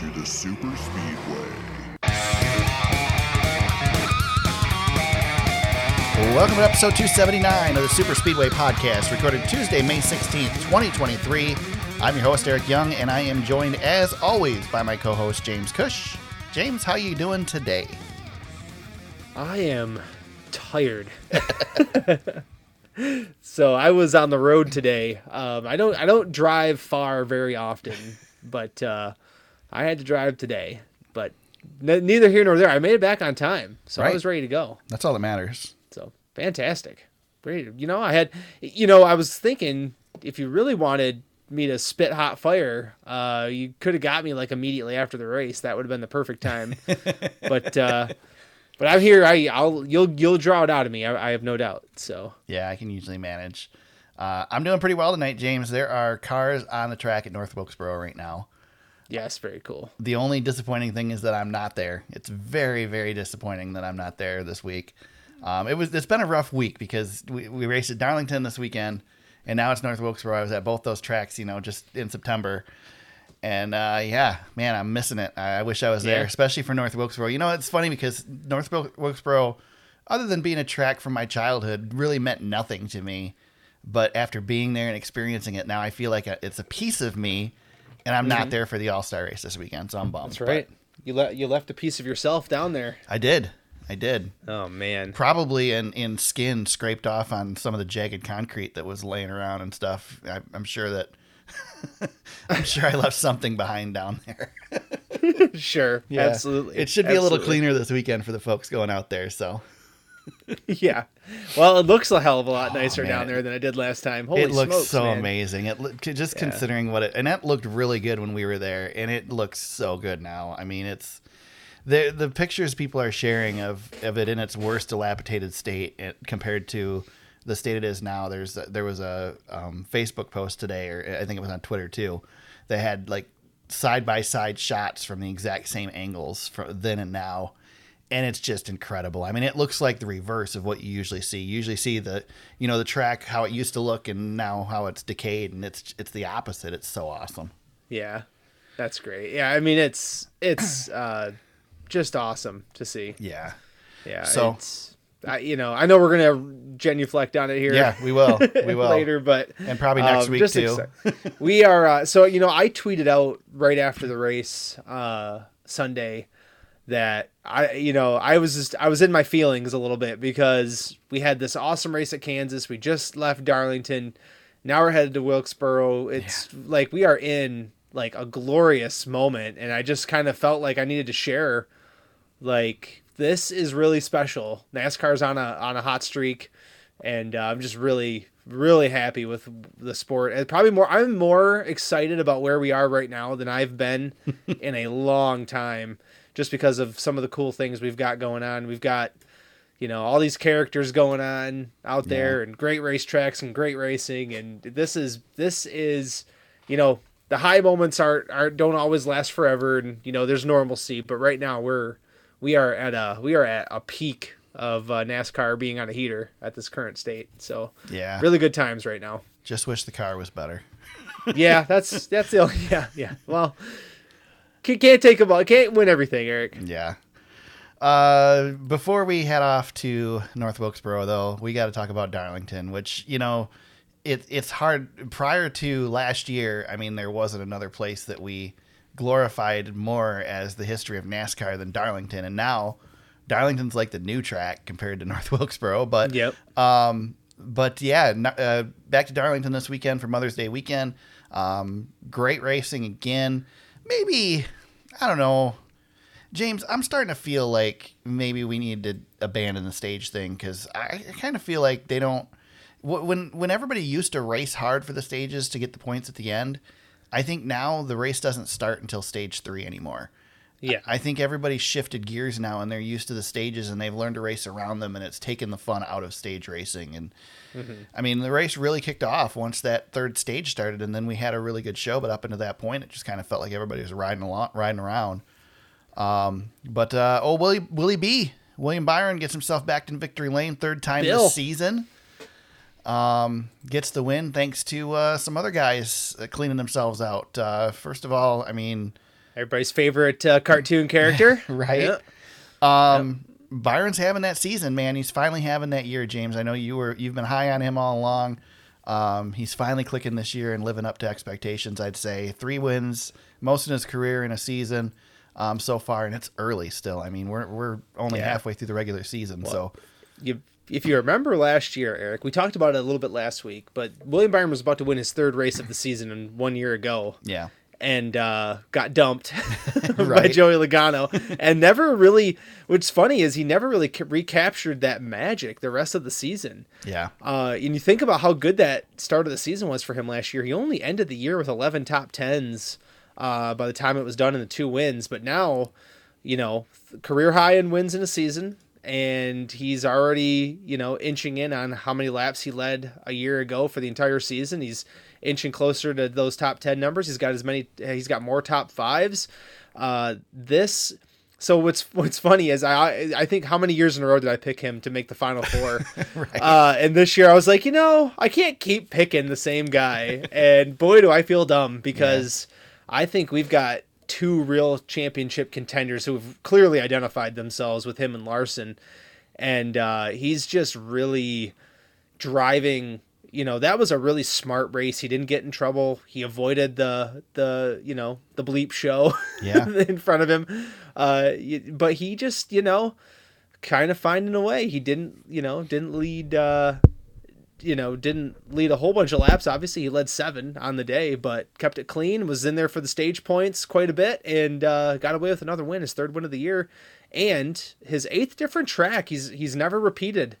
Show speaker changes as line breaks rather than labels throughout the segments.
to the Super Speedway.
Welcome to episode 279 of the Super Speedway Podcast, recorded Tuesday, May 16th, 2023. I'm your host, Eric Young, and I am joined, as always, by my co-host, James Kuch. James, how you doing today?
I am tired. so I was on the road today. Um, I don't I don't drive far very often, but uh, I had to drive today. But n- neither here nor there. I made it back on time, so
Right.
I was ready to go.
That's all that matters.
So fantastic. Great. You know, I had, you know, I was thinking if you really wanted me to spit hot fire, uh, you could have got me like immediately after the race. That would have been the perfect time. but, uh, but I'm here. I, I'll, you'll, you'll draw it out of me. I, I have no doubt. So
Yeah, I can usually manage. Uh, I'm doing pretty well tonight, James. There are cars on the track at North Wilkesboro right now.
Yes, very cool.
The only disappointing thing is that I'm not there. It's very, very disappointing that I'm not there this week. Um, it was. It's been a rough week because we, we raced at Darlington this weekend, and now it's North Wilkesboro. I was at both those tracks, you know, just in September, and uh, yeah, man, I'm missing it. I, I wish I was there,
Yeah.
especially for North Wilkesboro. You know, it's funny because North Wil- Wilkesboro, other than being a track from my childhood, really meant nothing to me. But after being there and experiencing it, now I feel like a, it's a piece of me, and I'm not there for the All Star race this weekend, so I'm bummed.
Mm-hmm. That's right. You let, you left a piece of yourself down there.
I did, I did.
Oh man.
Probably in, in skin scraped off on some of the jagged concrete that was laying around and stuff. I, I'm sure that I'm sure I left something behind down there.
Sure.
Yeah.
Absolutely.
It should be a little
Absolutely.
cleaner this weekend for the folks going out there. So
yeah. Well, it looks a hell of a lot nicer
Oh,
down there than it did last time. Holy
it looks
smokes,
so
man.
amazing. It look, just
Yeah.
considering what it and that looked really good when we were there, and it looks so good now. I mean, it's the the pictures people are sharing of of it in its worst dilapidated state it, compared to the state it is now. There's there was a um, Facebook post today, or I think it was on Twitter too. They had like side by side shots from the exact same angles from then and now and it's just incredible. I mean, it looks like the reverse of what you usually see. You usually see the, you know, the track how it used to look and now how it's decayed, and it's it's the opposite. It's so awesome.
Yeah, that's great. Yeah, I mean it's it's uh, just awesome to see.
Yeah,
Yeah,
So-
it's, I, you know, I know we're gonna genuflect on it here.
yeah, we will, we will
later, but
and probably next
um,
week too.
we are uh, so you know I tweeted out right after the race uh, Sunday that I you know I was just I was in my feelings a little bit because we had this awesome race at Kansas. We just left Darlington. Now we're headed to Wilkesboro. It's like we are in like a glorious moment and I just kind of felt like I needed to share like this is really special. NASCAR's on a on a hot streak and uh, I'm just really really happy with the sport. And probably more I'm more excited about where we are right now than I've been in a long time just because of some of the cool things we've got going on. We've got you know all these characters going on out there and great racetracks and great racing. And this is this is you know the high moments are, are don't always last forever. And you know there's normalcy but right now we're we are at a we are at a peak of uh, NASCAR being on a heater at this current state. So
Yeah,
really good times right now.
Just wish the car was better.
yeah that's that's the only yeah yeah. Well can't, take them all can't win everything Eric
Yeah. Uh, before we head off to North Wilkesboro, though, we got to talk about Darlington, which you know, it it's hard. Prior to last year, I mean, there wasn't another place that we glorified more as the history of NASCAR than Darlington, and now Darlington's like the new track compared to North Wilkesboro. But
yep
um, but yeah, uh, back to Darlington this weekend for Mother's Day weekend. Um, great racing again. Maybe I don't know, James. I'm starting to feel like maybe we need to abandon the stage thing because I, I kind of feel like they don't. When when everybody used to race hard for the stages to get the points at the end, I think now the race doesn't start until stage three anymore.
Yeah
I think everybody's shifted gears now and they're used to the stages and they've learned to race around them and it's taken the fun out of stage racing. And I mean, the race really kicked off once that third stage started and then we had a really good show. But up until that point, it just kind of felt like everybody was riding along, riding around. Um, but uh, oh, Willy Willy B. William Byron gets himself back in victory lane third time
Bill.
this season. Um, gets the win thanks to uh, some other guys uh, cleaning themselves out. Uh, first of all, I mean,
everybody's favorite uh, cartoon character,
right?
Yeah.
Um, Byron's having that season, man. He's finally having that year, James. I know you were you've been high on him all along. Um, he's finally clicking this year and living up to expectations. I'd say three wins, most in his career in a season um, so far, and it's early still. I mean, we're we're only
Yeah.
halfway through the regular season, so
You, if you remember last year, Eric, we talked about it a little bit last week, but William Byron was about to win his third race of the season and one year ago.
yeah,
and uh, got dumped by Joey Logano, and never really. What's funny is he never really ca- recaptured that magic the rest of the season.
yeah,
Uh, and you think about how good that start of the season was for him last year. He only ended the year with 11 top tens uh, by the time it was done in the two wins. But now, you know, career high in wins in a season, and he's already you know inching in on how many laps he led a year ago for the entire season. He's inching closer to those top 10 numbers. He's got as many. He's got more top fives. Uh, this. So what's what's funny is I I think how many years in a row did I pick him to make the final four? uh, and this year I was like, you know, I can't keep picking the same guy, and boy do I feel dumb because I think we've got two real championship contenders who've clearly identified themselves with him and Larson, and uh, he's just really driving. You know that was a really smart race. He didn't get in trouble. He avoided the the you know the bleep show
Yeah.
in front of him. Uh, but he just you know kind of finding a way. He didn't you know didn't lead. Uh, you know, didn't lead a whole bunch of laps. Obviously, he led seven on the day, but kept it clean. Was in there for the stage points quite a bit, and uh, got away with another win, his third win of the year, and his eighth different track. He's he's never repeated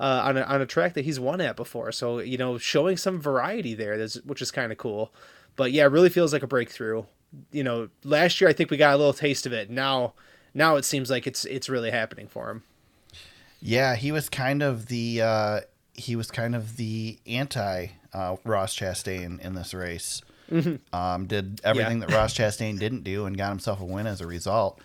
uh, on a, on a track that he's won at before. So you know, showing some variety there, which is kind of cool. But yeah, it really feels like a breakthrough. You know, last year I think we got a little taste of it. Now, now it seems like it's it's really happening for him.
yeah. He was kind of the uh, he was kind of the anti uh, Ross Chastain in this race. Um, did everything
Yeah.
that Ross Chastain didn't do and got himself a win as a result.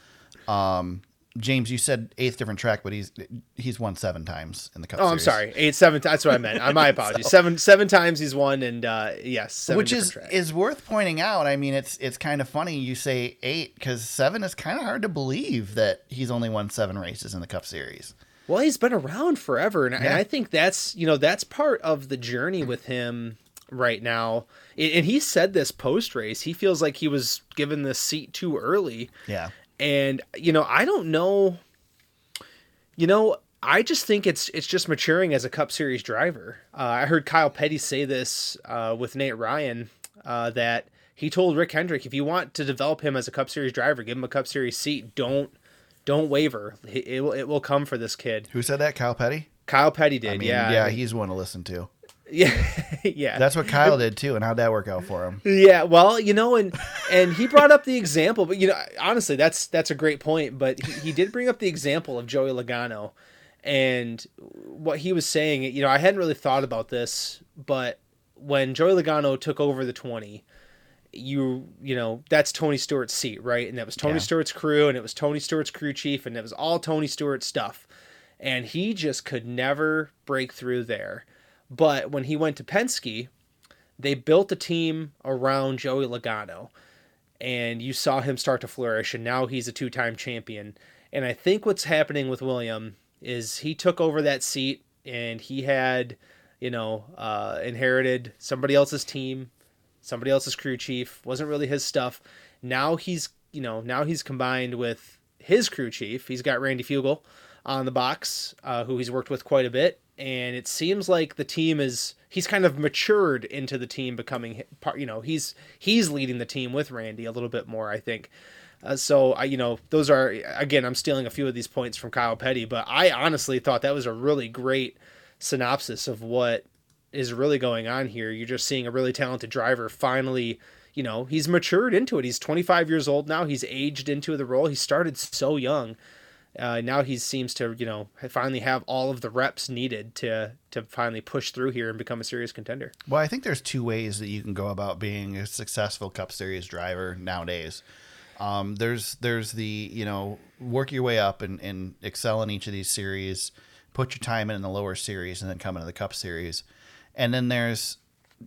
Um, James, you said eighth different track, but he's he's won seven times in the Cup series.
Oh, I'm sorry. Eight, seven. That's what I meant. Uh, My apologies. Seven, seven times he's won, and uh, yes, seven
which is
tracks.
is worth pointing out. I mean, it's it's kind of funny you say eight because seven is kind of hard to believe that he's only won seven races in the Cup Series.
Well, he's been around forever, and,
Yeah.
I think that's you know that's part of the journey with him right now. And and he said this post race. He feels like he was given the seat too early,
Yeah,
and you know I don't know. You know, I just think it's it's just maturing as a Cup Series driver. Uh, I heard Kyle Petty say this uh, with Nate Ryan uh, that he told Rick Hendrick, if you want to develop him as a Cup Series driver, give him a Cup Series seat. Don't don't waver. It, it will it will come for this kid.
who said that? Kyle Petty.
Kyle Petty did.
I mean,
yeah,
yeah, he's one to listen to.
yeah, yeah.
That's what Kyle did too, and how'd that work out for him?
Yeah, well, you know, and and he brought up the example, but you know, honestly, that's that's a great point. But he, he did bring up the example of Joey Logano, and what he was saying. You know, I hadn't really thought about this, but when Joey Logano took over the twenty, you you know that's Tony Stewart's seat, right? And that was Tony
Yeah.
Stewart's crew, and it was Tony Stewart's crew chief, and it was all Tony Stewart stuff, and he just could never break through there. But when he went to Penske, they built a team around Joey Logano, and you saw him start to flourish, and now he's a two-time champion. And I think what's happening with William is he took over that seat, and he had, you know, uh, inherited somebody else's team, somebody else's crew chief. wasn't really his stuff. Now he's, you know, now he's combined with his crew chief. He's got Randy Fugle on the box, uh, who he's worked with quite a bit, and it seems like the team is he's kind of matured into the team becoming part. You know, he's he's leading the team with Randy a little bit more, I think. Uh, so I, you know, those are again, I'm stealing a few of these points from Kyle Petty, but I honestly thought that was a really great synopsis of what is really going on here. You're just seeing a really talented driver finally, you know, he's matured into it. He's 25 years old now. He's aged into the role. He started so young. Uh, now he seems to, you know, finally have all of the reps needed to to finally push through here and become a serious contender.
Well, I think there's two ways that you can go about being a successful Cup Series driver nowadays. Um, there's there's the you know work your way up and, and excel in each of these series, put your time in in the lower series, and then come into the Cup Series, and then there's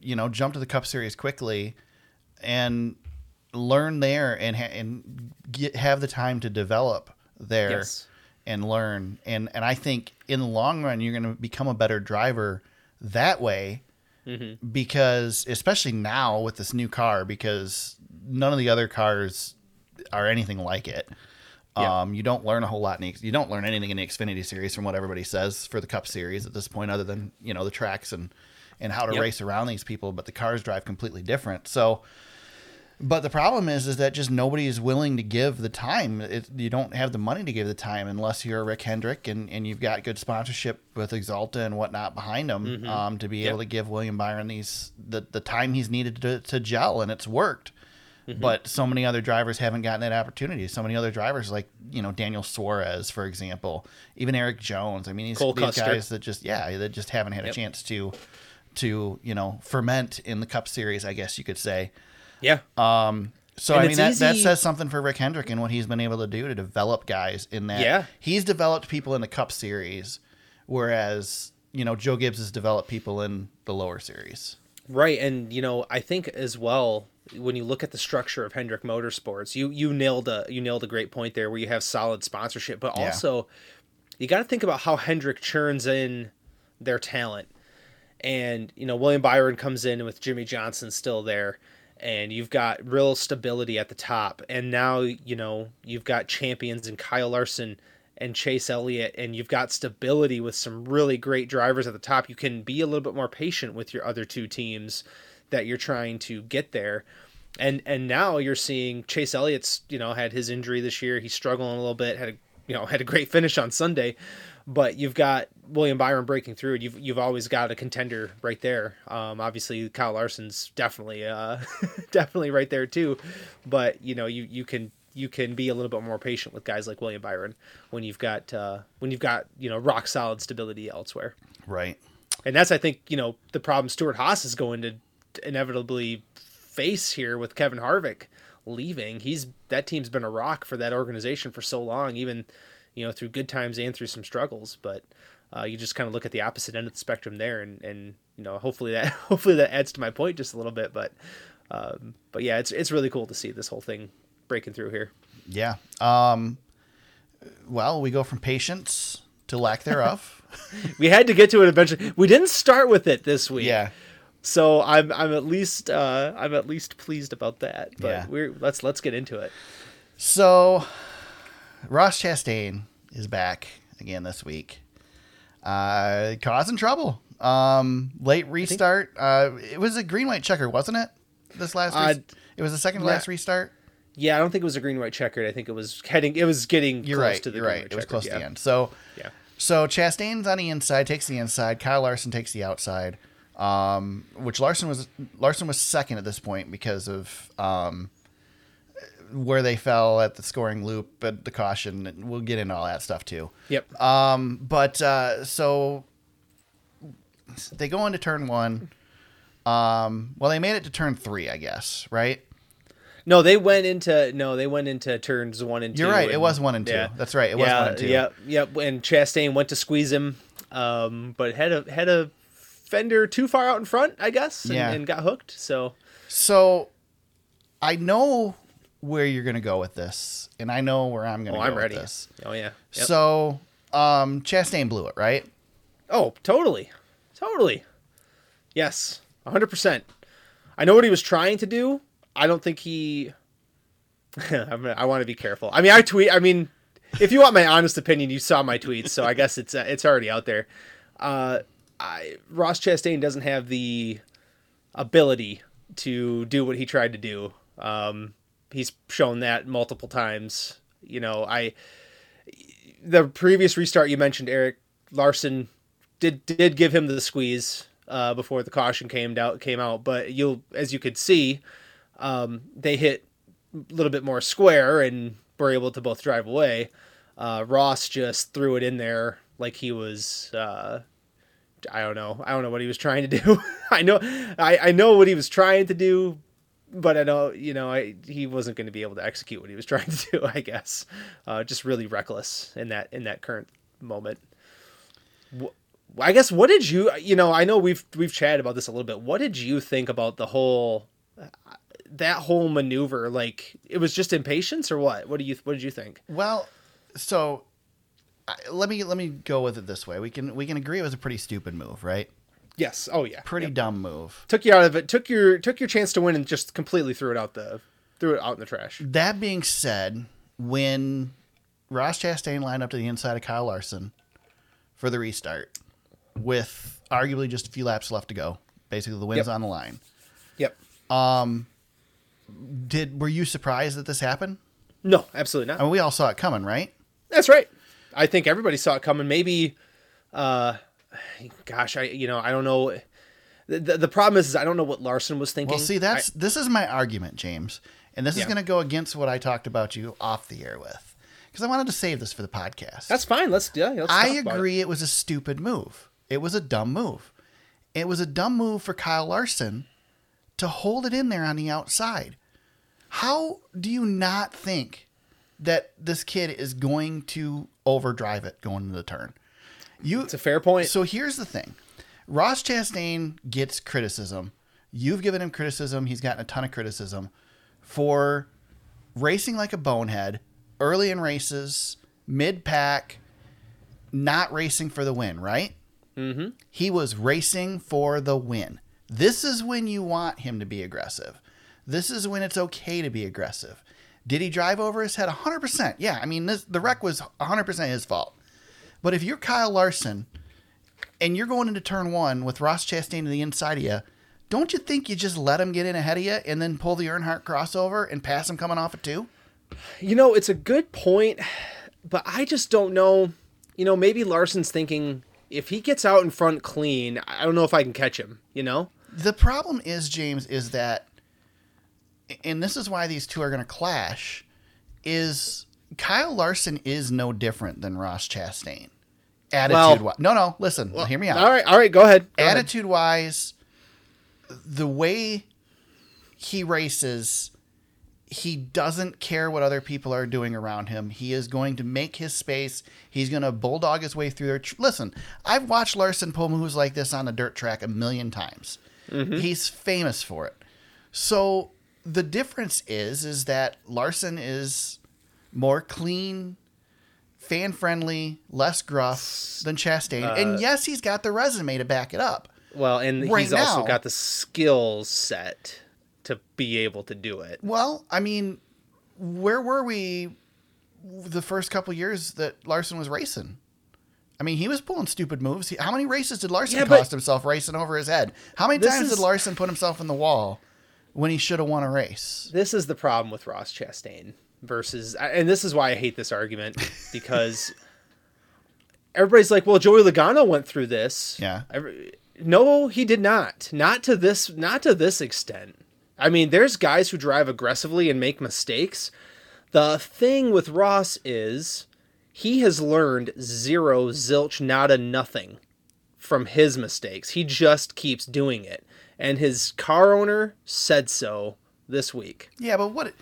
you know jump to the Cup Series quickly, and learn there and ha- and get, have the time to develop there
Yes.
and learn. And and I think in the long run, you're going to become a better driver that way.
Mm-hmm.
Because especially now with this new car, because none of the other cars are anything like it.
Yeah.
Um, you don't learn a whole lot in the, you don't learn anything in the Xfinity series from what everybody says for the Cup series at this point, other than you know the tracks and and how to
Yep.
race around these people. But the cars drive completely different. So, but the problem is, is that just nobody is willing to give the time. It, you don't have the money to give the time unless you're Rick Hendrick and, and you've got good sponsorship with Axalta and whatnot behind him um, to be
Mm-hmm. Yep.
able to give William Byron these the, the time he's needed to, to gel, and it's worked.
Mm-hmm.
But so many other drivers haven't gotten that opportunity. So many other drivers, like you know Daniel Suarez, for example, even Erik Jones. I mean, these, these guys that just yeah, that just haven't had
Yep.
a chance to to you know ferment in the Cup Series, I guess you could say.
Yeah.
Um, so
And
I mean that, that says something for Rick Hendrick and what he's been able to do to develop guys in that.
Yeah.
he's developed people in the Cup Series, whereas you know Joe Gibbs has developed people in the lower series.
Right, and you know, I think as well when you look at the structure of Hendrick Motorsports, you you nailed a you nailed a great point there where you have solid sponsorship, but
Yeah.
also you got to think about how Hendrick churns in their talent. And you know, William Byron comes in with Jimmie Johnson still there, and you've got real stability at the top. And now you know you've got champions and Kyle Larson and Chase Elliott, and you've got stability with some really great drivers at the top. You can be a little bit more patient with your other two teams that you're trying to get there. And and now you're seeing Chase Elliott's, you know, had his injury this year. He's struggling a little bit, had a you know, had a great finish on Sunday. But you've got William Byron breaking through. And you've you've always got a contender right there. Um, obviously Kyle Larson's definitely uh, definitely right there too. But you know you you can you can be a little bit more patient with guys like William Byron when you've got uh, when you've got you know rock solid stability elsewhere.
Right.
And that's I think you know the problem Stewart-Haas is going to inevitably face here with Kevin Harvick leaving. He's that team's been a rock for that organization for so long, even you know through good times and through some struggles. But uh, you just kind of look at the opposite end of the spectrum there, and and you know hopefully that hopefully that adds to my point just a little bit. But um, but yeah, it's it's really cool to see this whole thing breaking through here.
Yeah. Um, well, we go from patience to lack thereof.
We had to get to it eventually. We didn't start with it this week.
yeah.
So I'm I'm at least uh, I'm at least pleased about that. But
Yeah.
we're let's let's get into it.
So, Ross Chastain is back again this week, uh, causing trouble. Um, late restart. Uh, it was a green white checker, wasn't it? This last.
Uh,
it was the second
yeah.
last restart.
Yeah, I don't think it was a green white checkered. I think it was heading. It was getting
You're
close
right.
to the
you're right. It was close
yeah.
to the end. So,
Yeah.
so Chastain's on the inside, takes the inside. Kyle Larson takes the outside. Um, which Larson was Larson was second at this point because of um, where they fell at the scoring loop at the caution. And We'll get into all that stuff too.
Yep.
Um, but uh, so they go into turn one. Um, well, they made it to turn three, I guess, right?
No, they went into no, they went into turns one and 2
You're right. It was one and two.
yeah.
That's right. It was
yeah,
one and two.
Yep, yep. And Chastain went to squeeze him, um, but had a had a fender too far out in front, I guess, and,
Yeah.
and got hooked. So
So I know where you're going to go with this, and I know where I'm going
oh,
go
I'm ready.
with this.
Oh yeah. Yep.
So um, Chastain blew it, right?
Oh, totally. Totally. Yes. 100%. I know what he was trying to do. I don't think he I want to be careful. I mean, I tweet I mean, if you want my honest opinion, you saw my tweets, so I guess it's uh, it's already out there. Uh I Ross Chastain doesn't have the ability to do what he tried to do. Um he's shown that multiple times. You know, I the previous restart you mentioned, Eric Larson did did give him the squeeze uh, before the caution came out came out, but you'll as you could see, um, they hit a little bit more square and were able to both drive away. Uh, Ross just threw it in there like he was. Uh, I don't know. I don't know what he was trying to do. I know. I, I know what he was trying to do, but I know you know I, he wasn't going to be able to execute what he was trying to do. I guess, uh, just really reckless in that in that current moment. I guess what did you you know I know we've we've chatted about this a little bit. What did you think about the whole that whole maneuver, like it was just impatience or what? What do you what did you think?
Well, so let me let me go with it this way. We can we can agree it was a pretty stupid move, right?
Yes. Oh yeah.
Pretty
Yep.
dumb move.
Took you out of it. Took your took your chance to win and just completely threw it out the threw it out in the trash.
That being said, when Ross Chastain lined up to the inside of Kyle Larson for the restart, with arguably just a few laps left to go, basically the win's
Yep.
on the line.
Yep.
Um did were you surprised that this happened?
No, absolutely not.
I mean, we all saw it coming, right?
That's right. I think everybody saw it coming. Maybe, uh, gosh, I you know I don't know. The, the, the problem is, is I don't know what Larson was thinking.
Well, see, that's this is my argument, James, and this is going to go against what I talked about you off the air with, because I wanted to save this for the podcast.
that's fine. Let's yeah. Let's
I
talk about it.
agree. It. was a stupid move. It was a dumb move. It was a dumb move for Kyle Larson to hold it in there on the outside. How do you not think that this kid is going to overdrive it going into the turn? You
It's a fair point.
so here's the thing. Ross Chastain gets criticism. You've given him criticism. He's gotten a ton of criticism for racing like a bonehead, early in races, mid pack, not racing for the win, right? Mm-hmm. He was racing for the win. This is when you want him to be aggressive. This is when it's okay to be aggressive. Did he drive over his head? 100%. Yeah, I mean, this, the wreck was 100% his fault. But if you're Kyle Larson and you're going into turn one with Ross Chastain to the inside of you, don't you think you just let him get in ahead of you and then pull the Earnhardt crossover and pass him coming off at two?
You know, it's a good point, but I just don't know. You know, maybe Larson's thinking if he gets out in front clean, I don't know if I can catch him. You know,
The problem is, James, is that, and this is why these two are going to clash, is Kyle Larson is no different than Ross Chastain. Attitude wise. No, no, listen, hear me out.
All right, all right, go ahead. Go ahead.
attitude wise, the way he races, he doesn't care what other people are doing around him. He is going to make his space. He's going to bulldog his way through there. Listen, I've watched Larson pull moves like this on a dirt track a million times. Mm-hmm. He's famous for it. So the difference is, is that Larson is more clean, fan friendly, less gruff than Chastain. and uh, yes, he's got the resume to back it up.
Well, and
Right
he's also got the skill set to be able to do it.
Well, I mean, where were we the first couple years that Larson was racing? I mean, he was pulling stupid moves. He- How many races did Larson
Yeah,
cost himself racing over his head? How many times
is-
did Larson put himself in the wall when he should have won a race?
This is the problem with Ross Chastain versus, and this is why I hate this argument because everybody's like, "Well, Joey Logano went through this."
Yeah.
Every, no, he did not. Not to this. Not to this extent. I mean, there's guys who drive aggressively and make mistakes. The thing with Ross is he has learned zero, zilch, nada, nothing from his mistakes. He just keeps doing it. And his car owner said so this week.
Yeah, but what?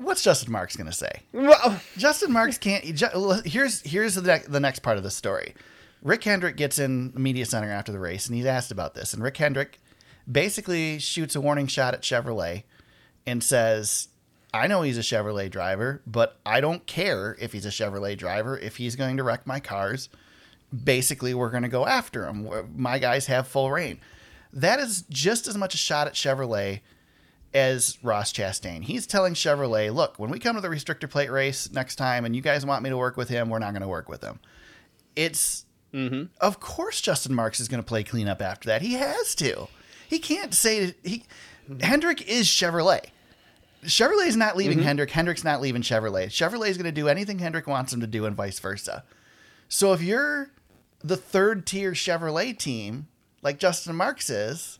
What's Justin Marks going to say?
Well,
Justin Marks can't. Here's here's the the next part of the story. Rick Hendrick gets in the media center after the race, and he's asked about this. And Rick Hendrick basically shoots a warning shot at Chevrolet and says, "I know he's a Chevrolet driver, but I don't care if he's a Chevrolet driver. If he's going to wreck my cars, basically we're going to go after him. My guys have full reign." That is just as much a shot at Chevrolet as Ross Chastain. He's telling Chevrolet, look, when we come to the restrictor plate race next time and you guys want me to work with him, we're not going to work with him. It's, mm-hmm. of course, Justin Marks is going to play cleanup after that. He has to. He can't say, he, Hendrick is Chevrolet. Chevrolet's not leaving mm-hmm. Hendrick. Hendrick's not leaving Chevrolet. Chevrolet's going to do anything Hendrick wants him to do and vice versa. So if you're the third tier Chevrolet team, like Justin Marks is,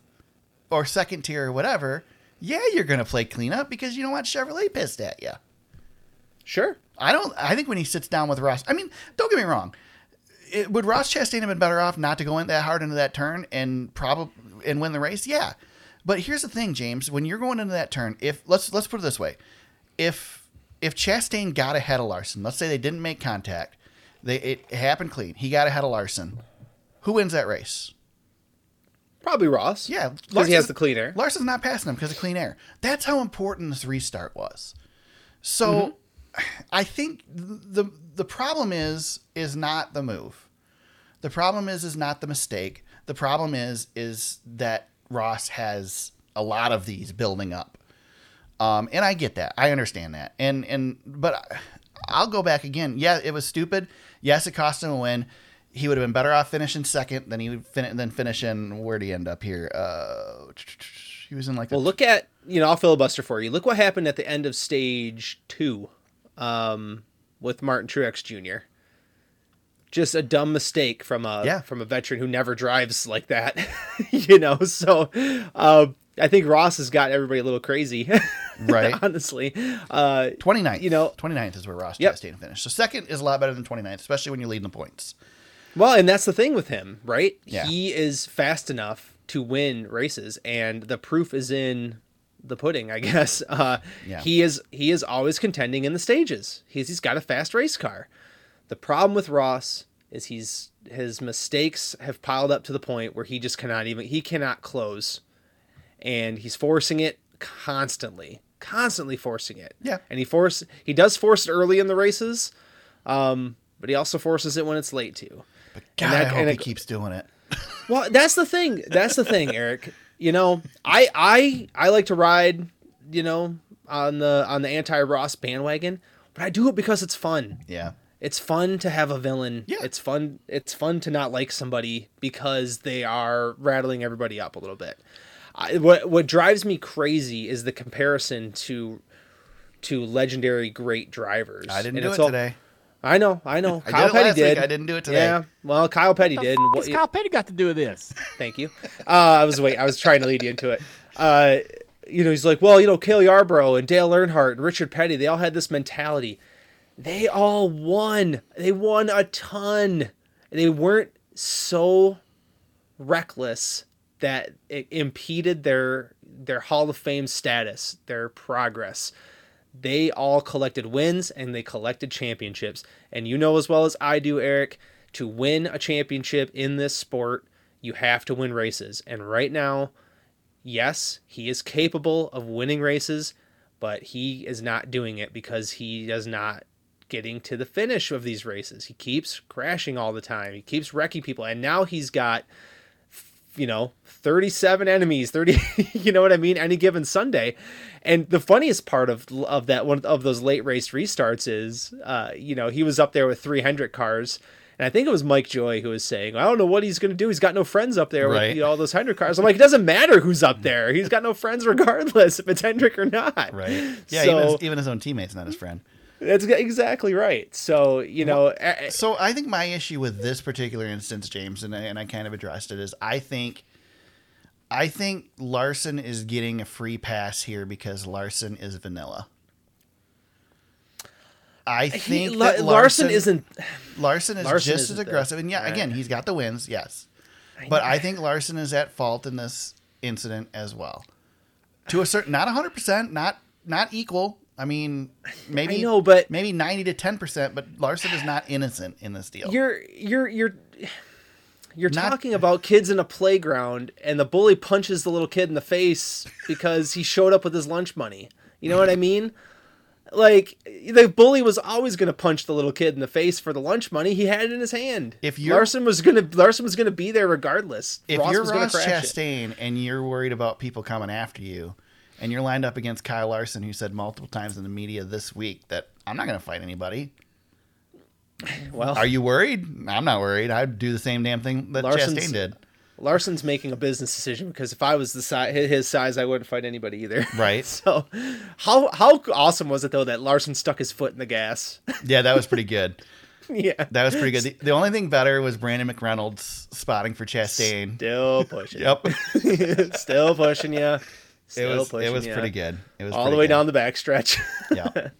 or second tier or whatever, yeah, you're gonna play cleanup because you don't want Chevrolet pissed at you.
sure.
I don't. I think when he sits down with Ross, I mean, don't get me wrong. It, would Ross Chastain have been better off not to go in that hard into that turn and probably and win the race? Yeah, but here's the thing, James. When you're going into that turn, if let's let's put it this way, if if Chastain got ahead of Larson, let's say they didn't make contact, they it happened clean. He got ahead of Larson. Who wins that race?
Probably Ross.
Yeah,
because he has the clean air.
Larson's not passing him because of clean air. That's how important this restart was. So,
Mm-hmm.
I think the the problem is is not the move. The problem is is not the mistake. The problem is is that Ross has a lot of these building up. Um, and I get that. I understand that. And and but I'll go back again. Yeah, it was stupid. Yes, it cost him a win. He would have been better off finishing second than he would fin- than finishing. Where'd he end up here? Uh, he was in like.
Well,
the,
look at you know I'll filibuster for you. Look what happened at the end of stage two, um, with Martin Truex Jr. Just a dumb mistake from a
Yeah.
from a veteran who never drives like that, you know. So, uh, I think Ross has got everybody a little crazy,
Right.
honestly, uh,
29th.
you know-
29th is where Ross
Yep.
Chastain finished. So second is a lot better than 29th, especially when you're leading the points.
Well, and that's the thing with him, right?
Yeah.
He is fast enough to win races, and the proof is in the pudding, I guess. Uh,
Yeah.
He is he is always contending in the stages. He's he's got a fast race car. The problem with Ross is he's his mistakes have piled up to the point where he just cannot even he cannot close, and he's forcing it constantly, constantly forcing it.
Yeah.
and he force he does force it early in the races, um, but he also forces it when it's late too.
But
And that-
I hope
and
he
it-
keeps doing it.
Well, that's the thing. That's the thing, Eric. You know, I I I like to ride, you know, on the on the anti Ross bandwagon, but I do it because it's fun.
Yeah.
It's fun to have a villain.
Yeah.
It's fun it's fun to not like somebody because they are rattling everybody up a little bit. I, what what drives me crazy is the comparison to to legendary great drivers.
I didn't
And
do it
all-
today.
I know, I know.
I
Kyle
did it
Petty
last week.
did.
I didn't do it today.
Yeah, well, Kyle Petty did. And what,
Kyle Petty got to do with this?
Thank you. Uh, I was wait. I was trying to lead you into it. Uh, you know, he's like, well, you know, Cale Yarborough and Dale Earnhardt and Richard Petty, they all had this mentality. They all won. They won a ton. They weren't so reckless that it impeded their their Hall of Fame status, their progress. They all collected wins and they collected championships. And you know as well as I do, Eric, to win a championship in this sport, you have to win races. And right now, yes, he is capable of winning races, but he is not doing it because he does not getting to the finish of these races. He keeps crashing all the time. He keeps wrecking people. And now he's got you know 37 enemies 30 you know what i mean any given sunday and the funniest part of of that one of those late race restarts is uh you know he was up there with 300 cars and I think it was Mike Joy who was saying, I don't know what he's going to do. He's got no friends up there
Right.
with you know, all those Hendrick cars. I'm like, it doesn't matter who's up there. He's got no friends regardless if it's Hendrick or not.
Right. Yeah.
So-
even, his, even his own teammate's not his friend.
That's exactly right. So, you know, eh,
So I think my issue with this particular instance, James, and I, and I kind of addressed it, is I think, I think Larson is getting a free pass here because Larson is vanilla. I
he-
think
La-
that
Larson isn't.
Larson is
Larson
just as aggressive, and yeah,
Right.
again, he's got the wins, yes, but I think Larson is at fault in this incident as well, to a certain, not hundred percent, not not equal. I mean, maybe
I know, but-
maybe ninety to ten percent, but Larson is not innocent in this deal.
You're you're you're you're
Not-
talking about kids in a playground and the bully punches the little kid in the face because he showed up with his lunch money. You know what I mean? Like the bully was always going to punch the little kid in the face for the lunch money. He had it in his hand.
If you're-
Larson was going to Larson was going to be there regardless.
if
Ross
you're Ross
crash it.
Chastain and you're worried about people coming after you, and you're lined up against Kyle Larson, who said multiple times in the media this week that I'm not going to fight anybody.
well,
Are you worried? I'm not worried. I'd do the same damn thing that
Larson's-
Chastain did.
Larson's making a business decision because if I was the size his size, I wouldn't fight anybody either.
Right.
So, how how awesome was it though that Larson stuck his foot in the gas?
Yeah, that was pretty good.
yeah.
That was pretty good. The, the only thing better was Brandon McReynolds spotting for Chastain.
Still pushing.
Yep.
Still pushing you.
It was
pushing
it was
ya.
pretty good. It was
All the way
good.
down the backstretch.
Yeah.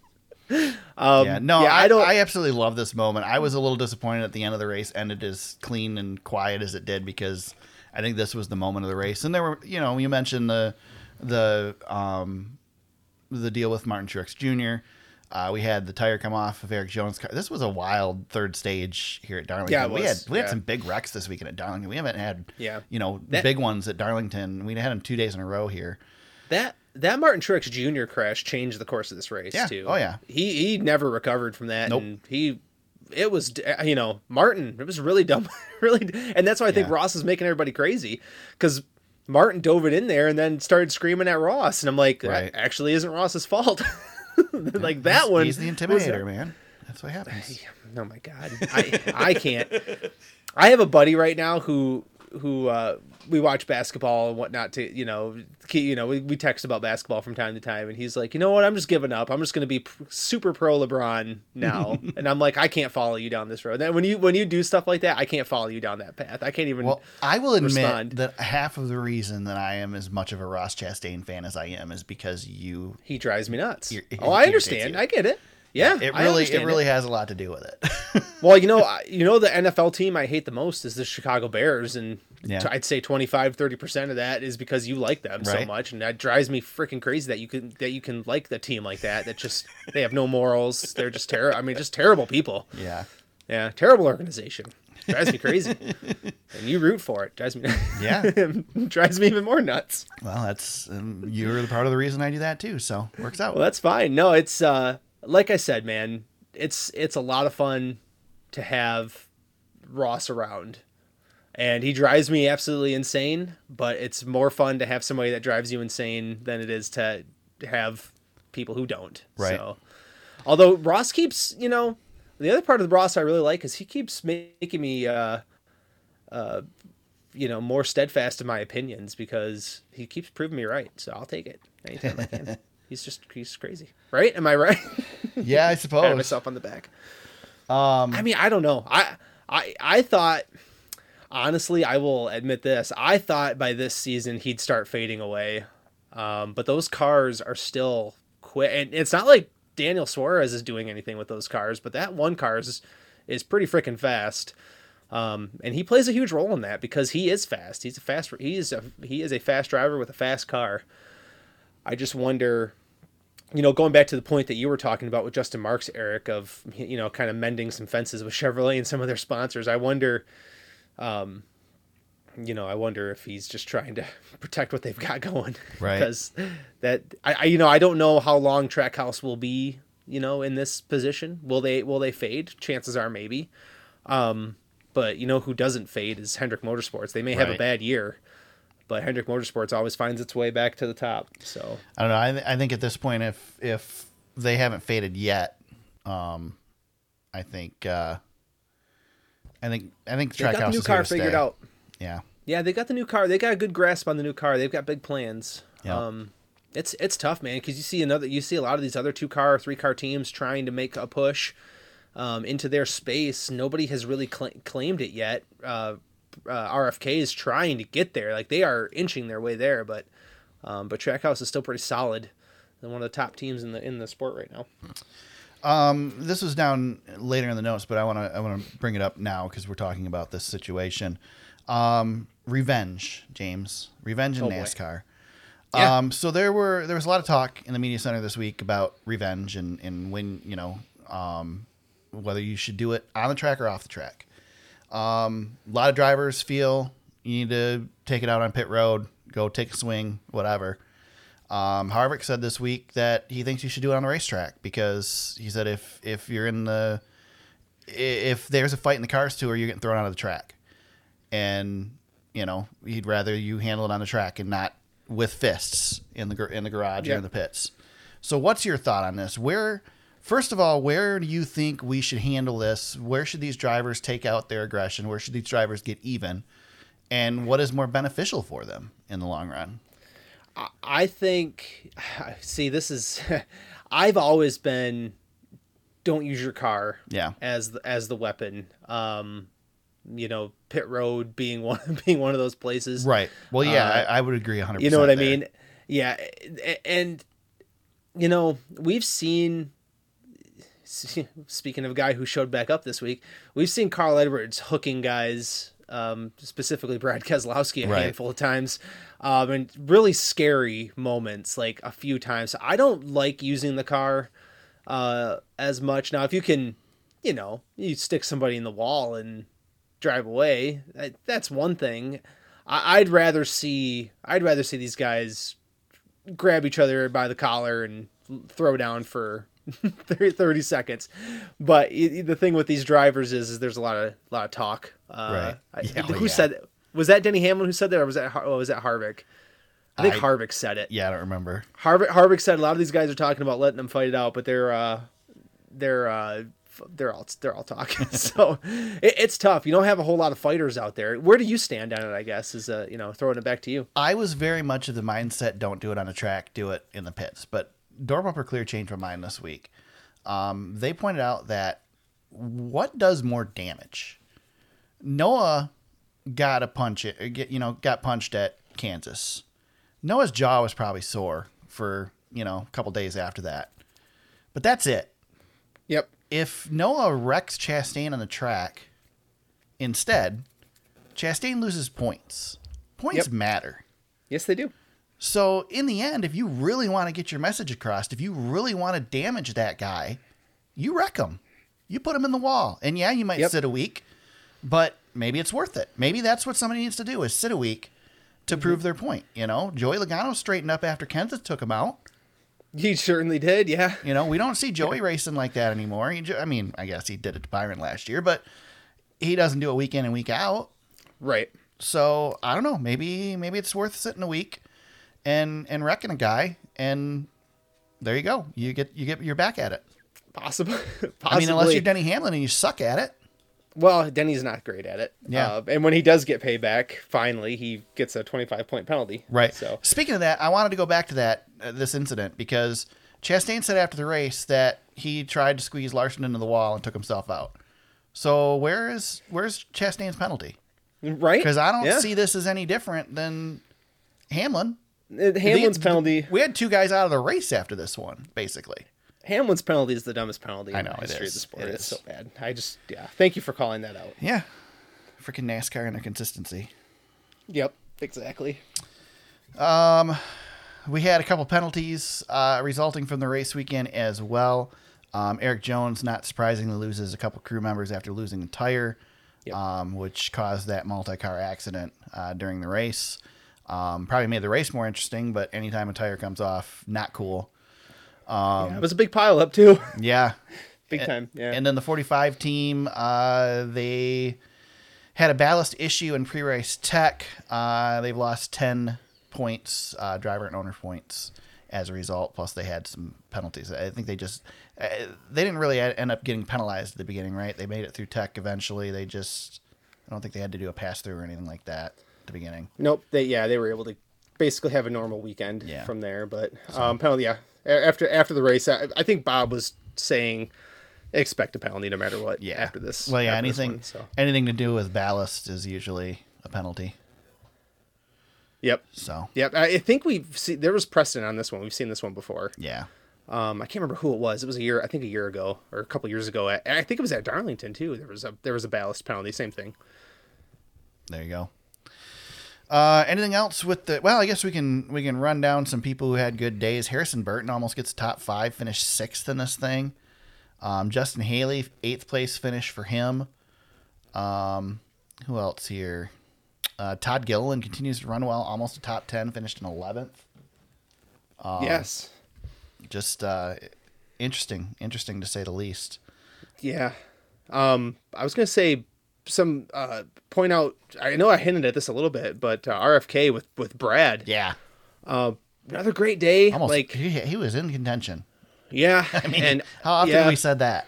um,
Yeah. No,
yeah,
I,
I don't.
I absolutely love this moment. I was a little disappointed at the end of the race ended as clean and quiet as it did because I think this was the moment of the race. And there were, you know, you mentioned the the um the deal with Martin Truex Jr. Uh, we had the tire come off of Erik Jones' car. This was a wild third stage here at Darlington.
Yeah,
we had we had some big wrecks this weekend at Darlington. We haven't had
Yeah.
you know
That-
big ones at Darlington. We had them two days in a row here.
That that Martin Truex Jr. crash changed the course of this race
Yeah.
too.
Oh, yeah.
He he never recovered from that.
Nope.
And he it was you know Martin. It was really dumb, really, and that's why I think
Yeah.
Ross is making everybody crazy because Martin dove it in there and then started screaming at Ross, and I'm like,
Right.
that actually isn't Ross's fault. like that
He's-
one.
He's the intimidator, man. That's what happens.
Oh my god, I I can't. I have a buddy right now who who uh, we watch basketball and whatnot to you know you know we, we text about basketball from time to time and he's like you know what I'm just giving up I'm just gonna be pr- super pro LeBron now and I'm like I can't follow you down this road and when you when you do stuff like that I can't follow you down that path I can't even
Well, I will admit
respond.
that half of the reason that I am as much of a Ross Chastain fan as I am is because you.
he drives me nuts oh I understand. I get it yeah
It really, it really has a lot to do with it.
Well, you know, you know the NFL team I hate the most is the Chicago Bears, and
Yeah.
I'd say 25 30 percent of that is because you like them so much, and that drives me freaking crazy that you can that you can like the team like that. That just they have no morals. They're just terrible. I mean, just terrible people.
yeah.
Yeah, terrible organization. Drives me crazy, and you root for it. Drives me.
Yeah.
drives me even more nuts.
Well, that's um, you're part of the reason I do that too. So works out.
Well, that's fine. No, it's uh like I said, man. It's it's a lot of fun to have Ross around. And he drives me absolutely insane, but it's more fun to have somebody that drives you insane than it is to have people who don't.
Right.
So although Ross keeps, you know, the other part of the Ross I really like is he keeps making me uh uh you know, more steadfast in my opinions because he keeps proving me right. So I'll take it anytime I can. He's just he's crazy, right? Am I right?
yeah, I
Pat
suppose.
myself on the back.
Um,
I mean, I don't know. I I I thought honestly, I will admit this. I thought by this season he'd start fading away. Um, but those cars are still quick, and it's not like Daniel Suarez is doing anything with those cars, but that one car is is pretty freaking fast. Um, and he plays a huge role in that because he is fast. He's a fast. He is a he is a fast driver with a fast car. I just wonder, you know, going back to the point that you were talking about with Justin Marks, Eric, of you know, kind of mending some fences with Chevrolet and some of their sponsors. I wonder, um, you know, I wonder if he's just trying to protect what they've got going,
Right.
Because that, I, I, you know, I don't know how long Trackhouse will be, you know, in this position. Will they, will they fade? Chances are maybe. Um, but you know who doesn't fade is Hendrick Motorsports. They may have a bad year, but Hendrick Motorsports always finds its way back to the top. So
I don't know. I, th- I think at this point, if if they haven't faded yet, um, I think uh, I think I think
they got the new
is
car figured
stay.
out.
Yeah,
Yeah, they got the new car. They got a good grasp on the new car. They've got big plans.
Yeah.
Um, it's it's tough, man, because you see another, you see a lot of these other two car, three car teams trying to make a push um, into their space. Nobody has really cla claimed it yet. Uh, uh, RFK is trying to get there. Like they are inching their way there, but um, but Trackhouse is still pretty solid. They're one of the top teams in the in the sport right now.
Um, this was down later in the notes, but I want to I want to bring it up now because we're talking about this situation. Um, revenge, James, revenge in
Oh.
NASCAR.
Yeah.
Um, so there were there was a lot of talk in the media center this week about revenge and and when you know um, whether you should do it on the track or off the track. Um, a lot of drivers feel you need to take it out on pit road, go take a swing, whatever. Um, Harvick said this week that he thinks you should do it on the racetrack because he said if if you're in the if there's a fight in the cars tour, you're getting thrown out of the track, and you know he'd rather you handle it on the track and not with fists in the in the garage or in the pits. So what's your thought on this? Where first of all, where do you think we should handle this? Where should these drivers take out their aggression? Where should these drivers get even? And what is more beneficial for them in the long run?
I think, see, this is, I've always been, don't use your car
Yeah.
as the, as the weapon. Um, you know, pit road being one being one of those places,
Right. Well, yeah,
Uh,
I, I would agree 100%.
You know what I mean? Yeah, and you know we've seen. Speaking of a guy who showed back up this week, we've seen Carl Edwards hooking guys, um, specifically Brad Keselowski, a
Right.
handful of times, um, and really scary moments, like a few times. I don't like using the car uh, as much. Now, if you can, you know, you stick somebody in the wall and drive away, that's one thing. I, I'd rather see I'd rather see these guys grab each other by the collar and throw down for 30 seconds. But the thing with these drivers is, is there's a lot of lot of talk. Uh,
Right.
I-
Yeah,
who
yeah.
said was that Denny Hamlin who said that, or was that oh, was that Harvick? I think
I-
Harvick said it.
Yeah, I don't remember.
Harvick, Harvick said a lot of these guys are talking about letting them fight it out, but they're uh, they're uh, they're all they're all talking. so it, it's tough. You don't have a whole lot of fighters out there. Where do you stand on it? I guess is uh, you know throwing it back to you.
I was very much of the mindset don't do it on a track, do it in the pits. But Door Bumper Clear changed my mind this week. Um, they pointed out that what does more damage? Noah got a punch, it, get- you know, got punched at Kansas. Noah's jaw was probably sore for, you know, a couple days after that. But that's it.
Yep.
If Noah wrecks Chastain on the track instead, Chastain loses points. Points
Yep.
matter.
Yes, they do.
So in the end, if you really want to get your message across, if you really want to damage that guy, you wreck him. You put him in the wall. And yeah, you might
Yep.
sit a week, but maybe it's worth it. Maybe that's what somebody needs to do is sit a week to
Mm-hmm.
prove their point. You know, Joey Logano straightened up after Kenseth took him out.
He certainly did. Yeah.
You know, we don't see Joey racing like that anymore. He, I mean, I guess he did it to Byron last year, but he doesn't do it week in and week out.
Right.
So I don't know. Maybe maybe it's worth sitting a week and and wrecking a guy, and there you go. You get you get your back at it.
Possible. Possibly.
I mean, unless you're Denny Hamlin and you suck at it.
well, Denny's not great at it.
Yeah.
Uh, and when he does get payback, finally, he gets a 25 point penalty.
Right.
So
Speaking of that, I wanted to go back to that uh, this incident because Chastain said after the race that he tried to squeeze Larson into the wall and took himself out. So where is where's Chastain's penalty?
right.
Because I don't
Yeah.
see this as any different than Hamlin.
Uh, Hamlin's
The-
penalty.
We had two guys out of the race after this one, basically.
Hamlin's penalty is the dumbest penalty
I
in
know,
the history
is.
Of the sport.
It
it's
is.
so bad. I just yeah. Thank you for calling that out.
Yeah. Freaking NASCAR and their consistency.
Yep. Exactly.
Um, We had a couple penalties uh, resulting from the race weekend as well. Um, Erik Jones, not surprisingly, loses a couple crew members after losing a tire,
Yep.
um, which caused that multi car accident uh, during the race. Um, probably made the race more interesting, but anytime a tire comes off, not cool.
yeah, it was a big pile up too.
Yeah.
big time. Yeah.
And then the 45 team, uh, they had a ballast issue in pre race tech. Uh, they've lost 10 points, uh, driver and owner points as a result. Plus, they had some penalties. I think they just, uh, they didn't really end up getting penalized at the beginning, right? They made it through tech eventually. They just, I don't think they had to do a pass through or anything like that at the beginning.
nope. They yeah they were able to basically have a normal weekend
Yeah.
from there. But um, penalty yeah. After after the race, I, I think Bob was saying expect a penalty no matter what.
Yeah.
After this.
Well, yeah, anything,
one, so
anything to do with ballast is usually a penalty.
yep.
So,
Yep. I I think we've seen there was precedent on this one. We've seen this one before.
yeah.
Um, I can't remember who it was. It was a year, I think a year ago or a couple years ago. At, I think it was at Darlington too. There was a there was a ballast penalty. Same thing.
There you go. Uh, anything else with the? Well, I guess we can we can run down some people who had good days. Harrison Burton almost gets top five, finished sixth in this thing. Um, Justin Haley, eighth place finish for him. Um, who else here? Uh, Todd Gilliland continues to run well, almost a top ten, finished in eleventh. Um,
yes.
Just uh, interesting, interesting to say the least.
Yeah. Um, I was gonna say some uh, point out. I know I hinted at this a little bit, but uh, RFK with with Brad.
Yeah,
Uh, another great day.
almost
like
he, he was in contention.
yeah.
I mean,
and
how often
yeah,
have we said that?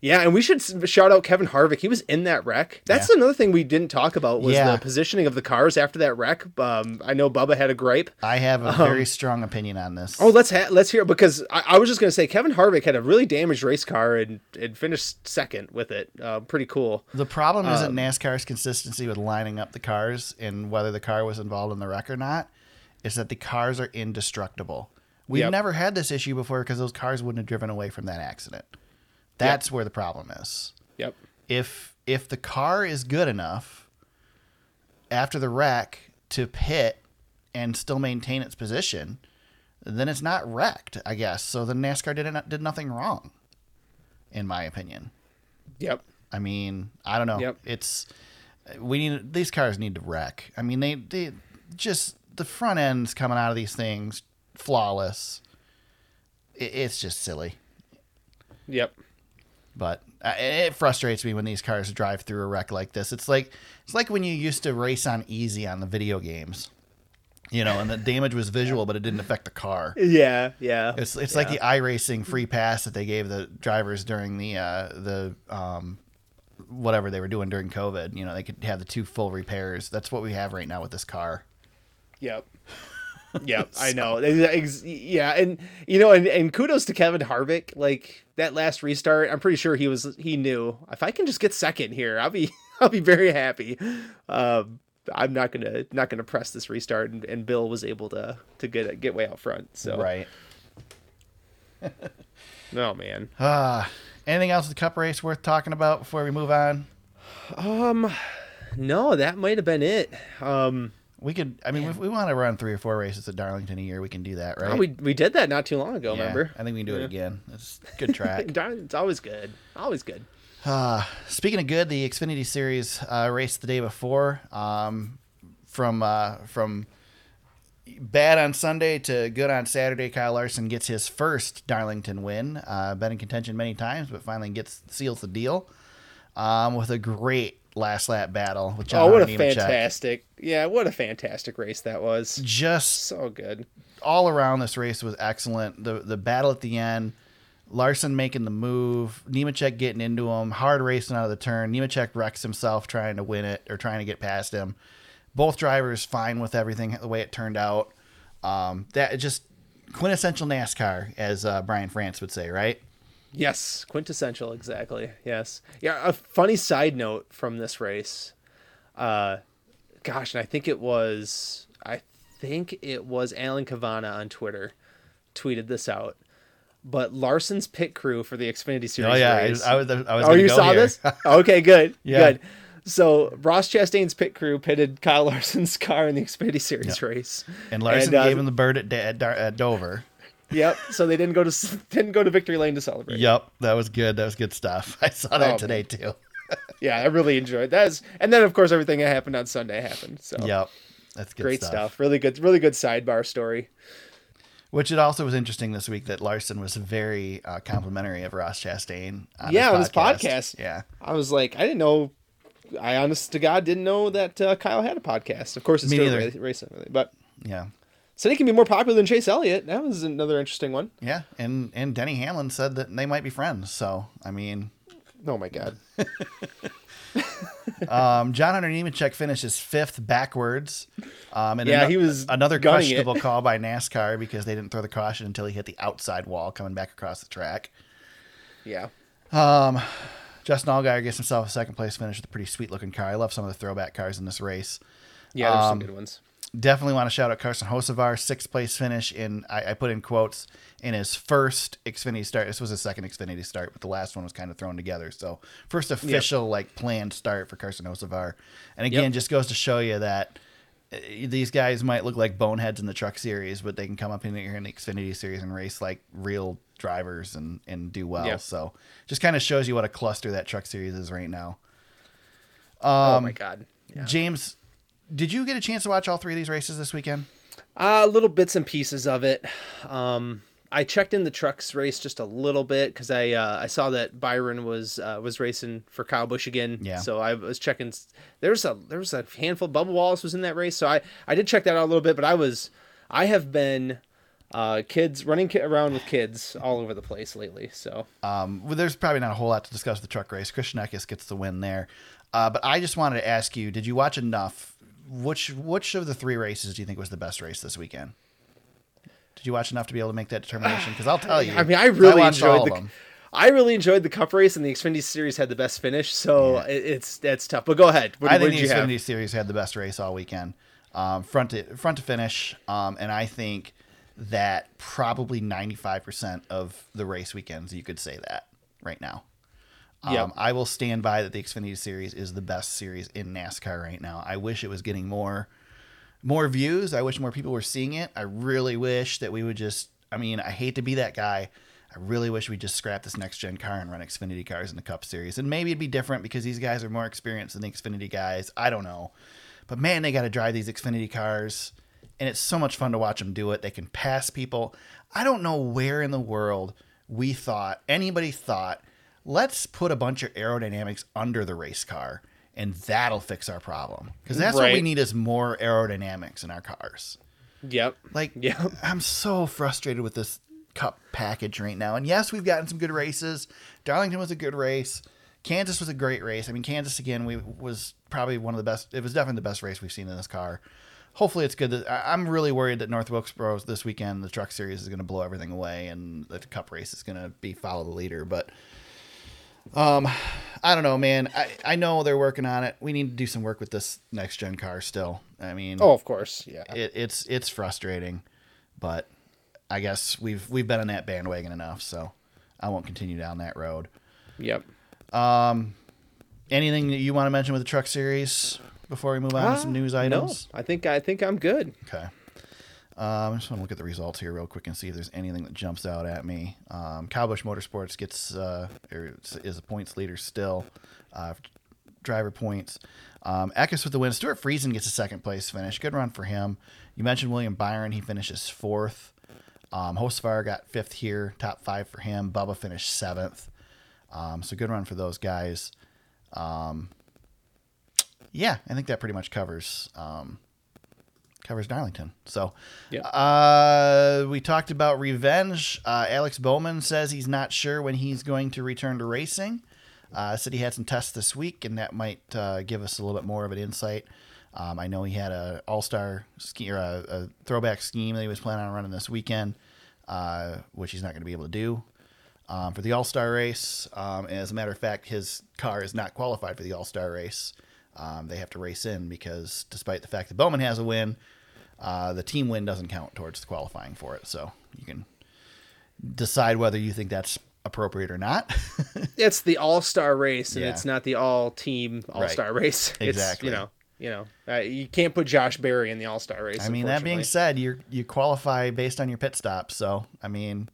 Yeah, and we should shout out Kevin Harvick. He was in that wreck. That's
Yeah.
another thing we didn't talk about was
Yeah.
the positioning of the cars after that wreck. Um, I know Bubba had a gripe.
I have a very strong opinion on this.
Oh, let's ha- let's hear it because I, I was just gonna say Kevin Harvick had a really damaged race car and, and finished second with it. Uh, pretty cool.
The problem
Um,
isn't NASCAR's consistency with lining up the cars and whether the car was involved in the wreck or not. Is that the cars are indestructible. We've
Yep.
never had this issue before because those cars wouldn't have driven away from that accident. That's where the problem is.
Yep.
If if the car is good enough after the wreck to pit and still maintain its position, then it's not wrecked, I guess. So the NASCAR did did nothing wrong. in my opinion.
Yep.
I mean, I don't know.
Yep.
It's we need these cars need to wreck. I mean, they they just the front ends coming out of these things flawless. It, it's just silly.
Yep.
But uh, it frustrates me when these cars drive through a wreck like this. It's like it's like when you used to race on easy on the video games. You know, and the damage was visual, but it didn't affect the car.
Yeah. Yeah.
It's it's like the iRacing free pass that they gave the drivers during the uh, the um, whatever they were doing during COVID. You know, they could have the two full repairs. That's what we have right now with this car.
Yep. Yep, I know. Yeah, and you know, and, and kudos to Kevin Harvick. Like that last restart, I'm pretty sure he was he knew if I can just get second here, I'll be I'll be very happy. Um, I'm not gonna not gonna press this restart, and, and Bill was able to to get get way out front. So
Right.
oh man,
Uh, anything else with the Cup race worth talking about before we move on?
um, no, that might have been it. Um,
We could. I mean, if we want to run three or four races at Darlington a year, we can do that, right?
oh, we we did that not too long ago.
Yeah,
Remember?
I think we can do it again. It's a good track.
It's always good. Always good.
Uh, speaking of good, the Xfinity Series uh, race the day before, um, from uh, from bad on Sunday to good on Saturday. Kyle Larson gets his first Darlington win. Uh, been in contention many times, but finally gets seals the deal um, with a great last lap battle with John
oh, what a
Nemechek.
fantastic! Yeah, what a fantastic race that was.
Just
So good.
all around this race was excellent. The the battle at the end, Larson making the move, Nemechek getting into him, hard racing out of the turn. Nemechek wrecks himself trying to win it or trying to get past him. Both drivers fine with everything the way it turned out. Um, that just quintessential NASCAR, as uh, Brian France would say, right?
Yes, quintessential, exactly. Yes. Yeah, a funny side note from this race. Uh gosh, and I think it was I think it was Alan Cavanna on Twitter tweeted this out. But Larson's pit crew for the Xfinity Series
Oh yeah, I,
race.
I was. I was
oh, you saw
here.
this? Okay, good.
Yeah.
Good. So Ross Chastain's pit crew pitted Kyle Larson's car in the Xfinity Series race.
and Larson
And, uh,
gave him the bird at, at, at Dover.
Yep. So they didn't go to didn't go to victory lane to celebrate.
Yep, that was good. That was good stuff. I saw that
Oh,
today too.
yeah, I really enjoyed that. Is- And then of course everything that happened on Sunday happened. So
Yep, that's good
great stuff. Really good, really good sidebar story.
Which it also was interesting this week that Larson was very uh, complimentary of Ross Chastain. On
Yeah,
his
on his podcast.
Yeah,
I was like, I didn't know. I honest to God didn't know that uh, Kyle had a podcast. Of course, it's
Me
still racing, but
yeah,
said he can be more popular than Chase Elliott. That was another interesting one.
yeah. And and Denny Hamlin said that they might be friends. So I mean,
Oh my God.
um, John Hunter Nemechek finishes fifth backwards. Um, and
Yeah,
ano-
he was
another
gunning it.
questionable call by NASCAR because they didn't throw the caution until he hit the outside wall coming back across the track.
Yeah.
Um, Justin Allgaier gets himself a second place finish with a pretty sweet looking car. I love some of the throwback cars in this race.
Yeah, there's
Um,
some good ones.
Definitely want to shout out Carson Hocevar, sixth place finish in I, I put in quotes in his first Xfinity start. This was his second Xfinity start, but the last one was kind of thrown together. So first official like planned start for Carson Hocevar. And again,
Yep.
just goes to show you that uh, these guys might look like boneheads in the truck series, but they can come up in here in the Xfinity series and race like real drivers and and do well.
Yeah.
So just kind of shows you what a cluster that truck series is right now.
oh
Um,
my God. Yeah.
James, did you get a chance to watch all three of these races this weekend?
Uh, little bits and pieces of it. Um, I checked in the trucks race just a little bit because I uh, I saw that Byron was uh, was racing for Kyle Busch again.
Yeah.
So I was checking. There was a there was a handful. Bubba Wallace was in that race, so I I did check that out a little bit. But I was I have been uh, kids running ki- around with kids all over the place lately. So
Um, well, there's probably not a whole lot to discuss the truck race. Christian Eckes gets the win there. Uh, but I just wanted to ask you: Did you watch enough? Which which of the three races do you think was the best race this weekend? Did you watch enough to be able to make that determination? Because I'll tell you,
I mean, I really
all
enjoyed
of
the.
them.
I really enjoyed the Cup race, and the Xfinity Series had the best finish. So
Yeah.
it's that's tough. But go ahead. What,
I think the
you have?
Xfinity Series had the best race all weekend, um, front to front to finish, um, and I think that probably 95% of the race weekends you could say that right now. Um,
Yep.
I will stand by that the Xfinity Series is the best series in NASCAR right now. I wish it was getting more more views. I wish more people were seeing it. I really wish that we would just. I mean, I hate to be that guy. I really wish we just scrap this next gen car and run Xfinity cars in the Cup Series. And maybe it'd be different because these guys are more experienced than the Xfinity guys. I don't know. But man, they got to drive these Xfinity cars, and it's so much fun to watch them do it. They can pass people. I don't know where in the world we thought, anybody thought, let's put a bunch of aerodynamics under the race car, and that'll fix our problem. Because that's what we need is more aerodynamics in our cars.
Yep.
Like,
Yep.
I'm so frustrated with this cup package right now. And yes, we've gotten some good races. Darlington was a good race. Kansas was a great race. I mean, Kansas again, we was probably one of the best. It was definitely the best race we've seen in this car. Hopefully, it's good. That, I'm really worried that North Wilkesboro this weekend, the Truck Series is going to blow everything away, and the Cup race is going to be follow the leader. But um, I don't know, man. I, I know they're working on it. We need to do some work with this next gen car still. I mean,
Oh, of course. Yeah.
it, it's it's frustrating, but I guess we've we've been on that bandwagon enough, so I won't continue down that road.
Yep.
Um, anything that you want to mention with the truck series before we move on to some news
Uh,
items?
No, I think I think I'm good.
Okay. Um, I just want to look at the results here real quick and see if there's anything that jumps out at me. Um, Kyle Busch Motorsports gets uh, is a points leader still, uh, driver points. Um, Eckes with the win. Stewart Friesen gets a second place finish. Good run for him. You mentioned William Byron. He finishes fourth. Um, Hocevar got fifth here. Top five for him. Bubba finished seventh. Um, so good run for those guys. Um, yeah, I think that pretty much covers um, covers Darlington. So,
Yeah.
uh, we talked about revenge. Uh, Alex Bowman says he's not sure when he's going to return to racing. Uh, said he had some tests this week, and that might uh, give us a little bit more of an insight. Um, I know he had a All Star ski or a, a throwback scheme that he was planning on running this weekend, uh, which he's not going to be able to do um, for the All Star race. Um, as a matter of fact, his car is not qualified for the All Star race. Um, they have to race in because, despite the fact that Bowman has a win, uh, the team win doesn't count towards the qualifying for it. So you can decide whether you think that's appropriate or not.
It's the All Star race, and
Yeah.
it's not the All Team All Star race. It's,
Exactly.
you know, you know, uh, you can't put Josh Berry in the All Star race.
I mean, that being said, you you qualify based on your pit stop. So I mean,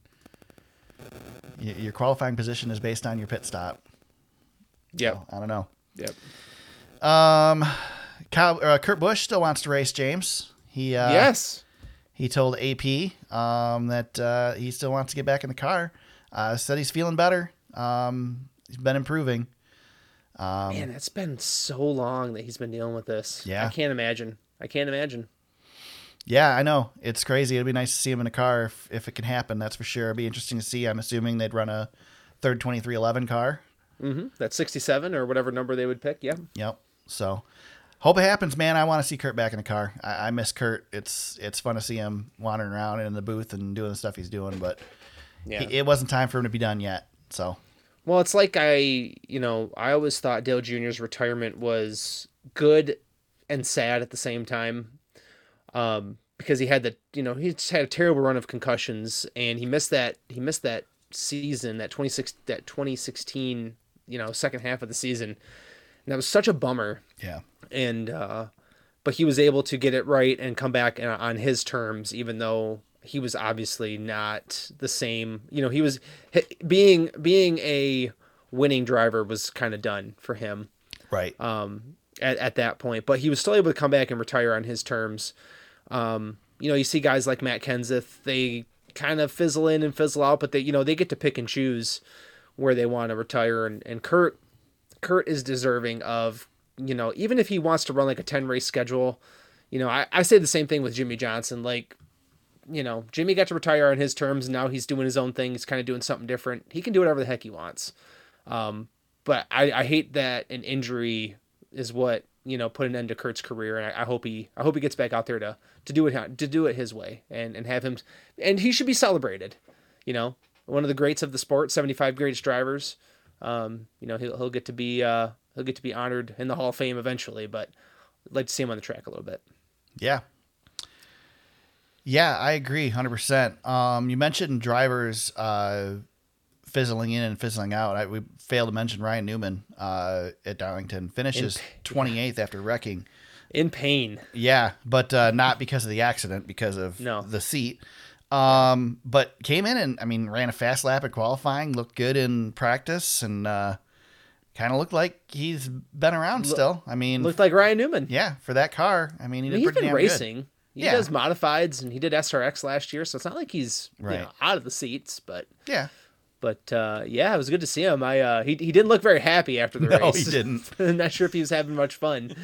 y- your qualifying position is based on your pit stop.
Yep.
I don't know.
Yep.
Um, Kyle, uh, Kurt Busch still wants to race James. He uh,
yes.
he told AP um, that uh, he still wants to get back in the car. Uh, said he's feeling better. Um, he's been improving. Um,
Man, it's been so long that he's been dealing with this.
Yeah.
I can't imagine. I can't imagine.
Yeah, I know. It's crazy. It'd be nice to see him in a car if, if it can happen. That's for sure. It'd be interesting to see. I'm assuming they'd run a third 23XI car.
Mm-hmm. That's 67 or whatever number they would pick. Yeah.
Yep. So hope it happens, man. I want to see Kurt back in the car. I, I miss Kurt. It's it's fun to see him wandering around in the booth and doing the stuff he's doing, but
Yeah.
he- it wasn't time for him to be done yet. So
Well, it's like I, you know, I always thought Dale Jr.'s retirement was good and sad at the same time. Um, because he had the, you know, he just had a terrible run of concussions and he missed that, he missed that season, that 26, that 2016, you know, second half of the season. And that was such a bummer.
yeah,
And, uh, but he was able to get it right and come back on- on his terms, even though he was obviously not the same. You know, he was being being a winning driver was kind of done for him
right.
um, at at that point. But he was still able to come back and retire on his terms. Um, you know, you see guys like Matt Kenseth, they kind of fizzle in and fizzle out, but they you know they get to pick and choose where they want to retire. And and Kurt Kurt is deserving of you know even if he wants to run like a ten race schedule. You know, I, I say the same thing with Jimmie Johnson. Like, you know, Jimmie got to retire on his terms. And now he's doing his own thing. He's kind of doing something different. He can do whatever the heck he wants. Um, but I, I hate that an injury is what you know put an end to Kurt's career, and I, I hope he I hope he gets back out there to to do it to do it his way and and have him and he should be celebrated. You know, one of the greats of the sport, seventy five greatest drivers. Um, you know, he'll he'll get to be uh he'll get to be honored in the Hall of Fame eventually, but I'd like to see him on the track a little bit.
Yeah. Yeah, I agree 100%. Um, you mentioned drivers uh, fizzling in and fizzling out. I, we failed to mention Ryan Newman uh, at Darlington. Finishes 28th after wrecking.
In pain.
Yeah, but uh, not because of the accident, because of
No.
the seat. Um, but came in and I mean ran a fast lap at qualifying, looked good in practice, and uh, kind of looked like he's been around still. I mean,
Looked like Ryan Newman.
yeah, for that car, I mean he did
he's
pretty
been
damn
racing. He
Yeah.
does modifieds and he did SRX last year, so it's not like he's you know, out of the seats. But.
Yeah,
but uh, yeah, it was good to see him. I uh, he he didn't look very happy after the
No,
race.
he didn't.
I'm not sure if he was having much fun.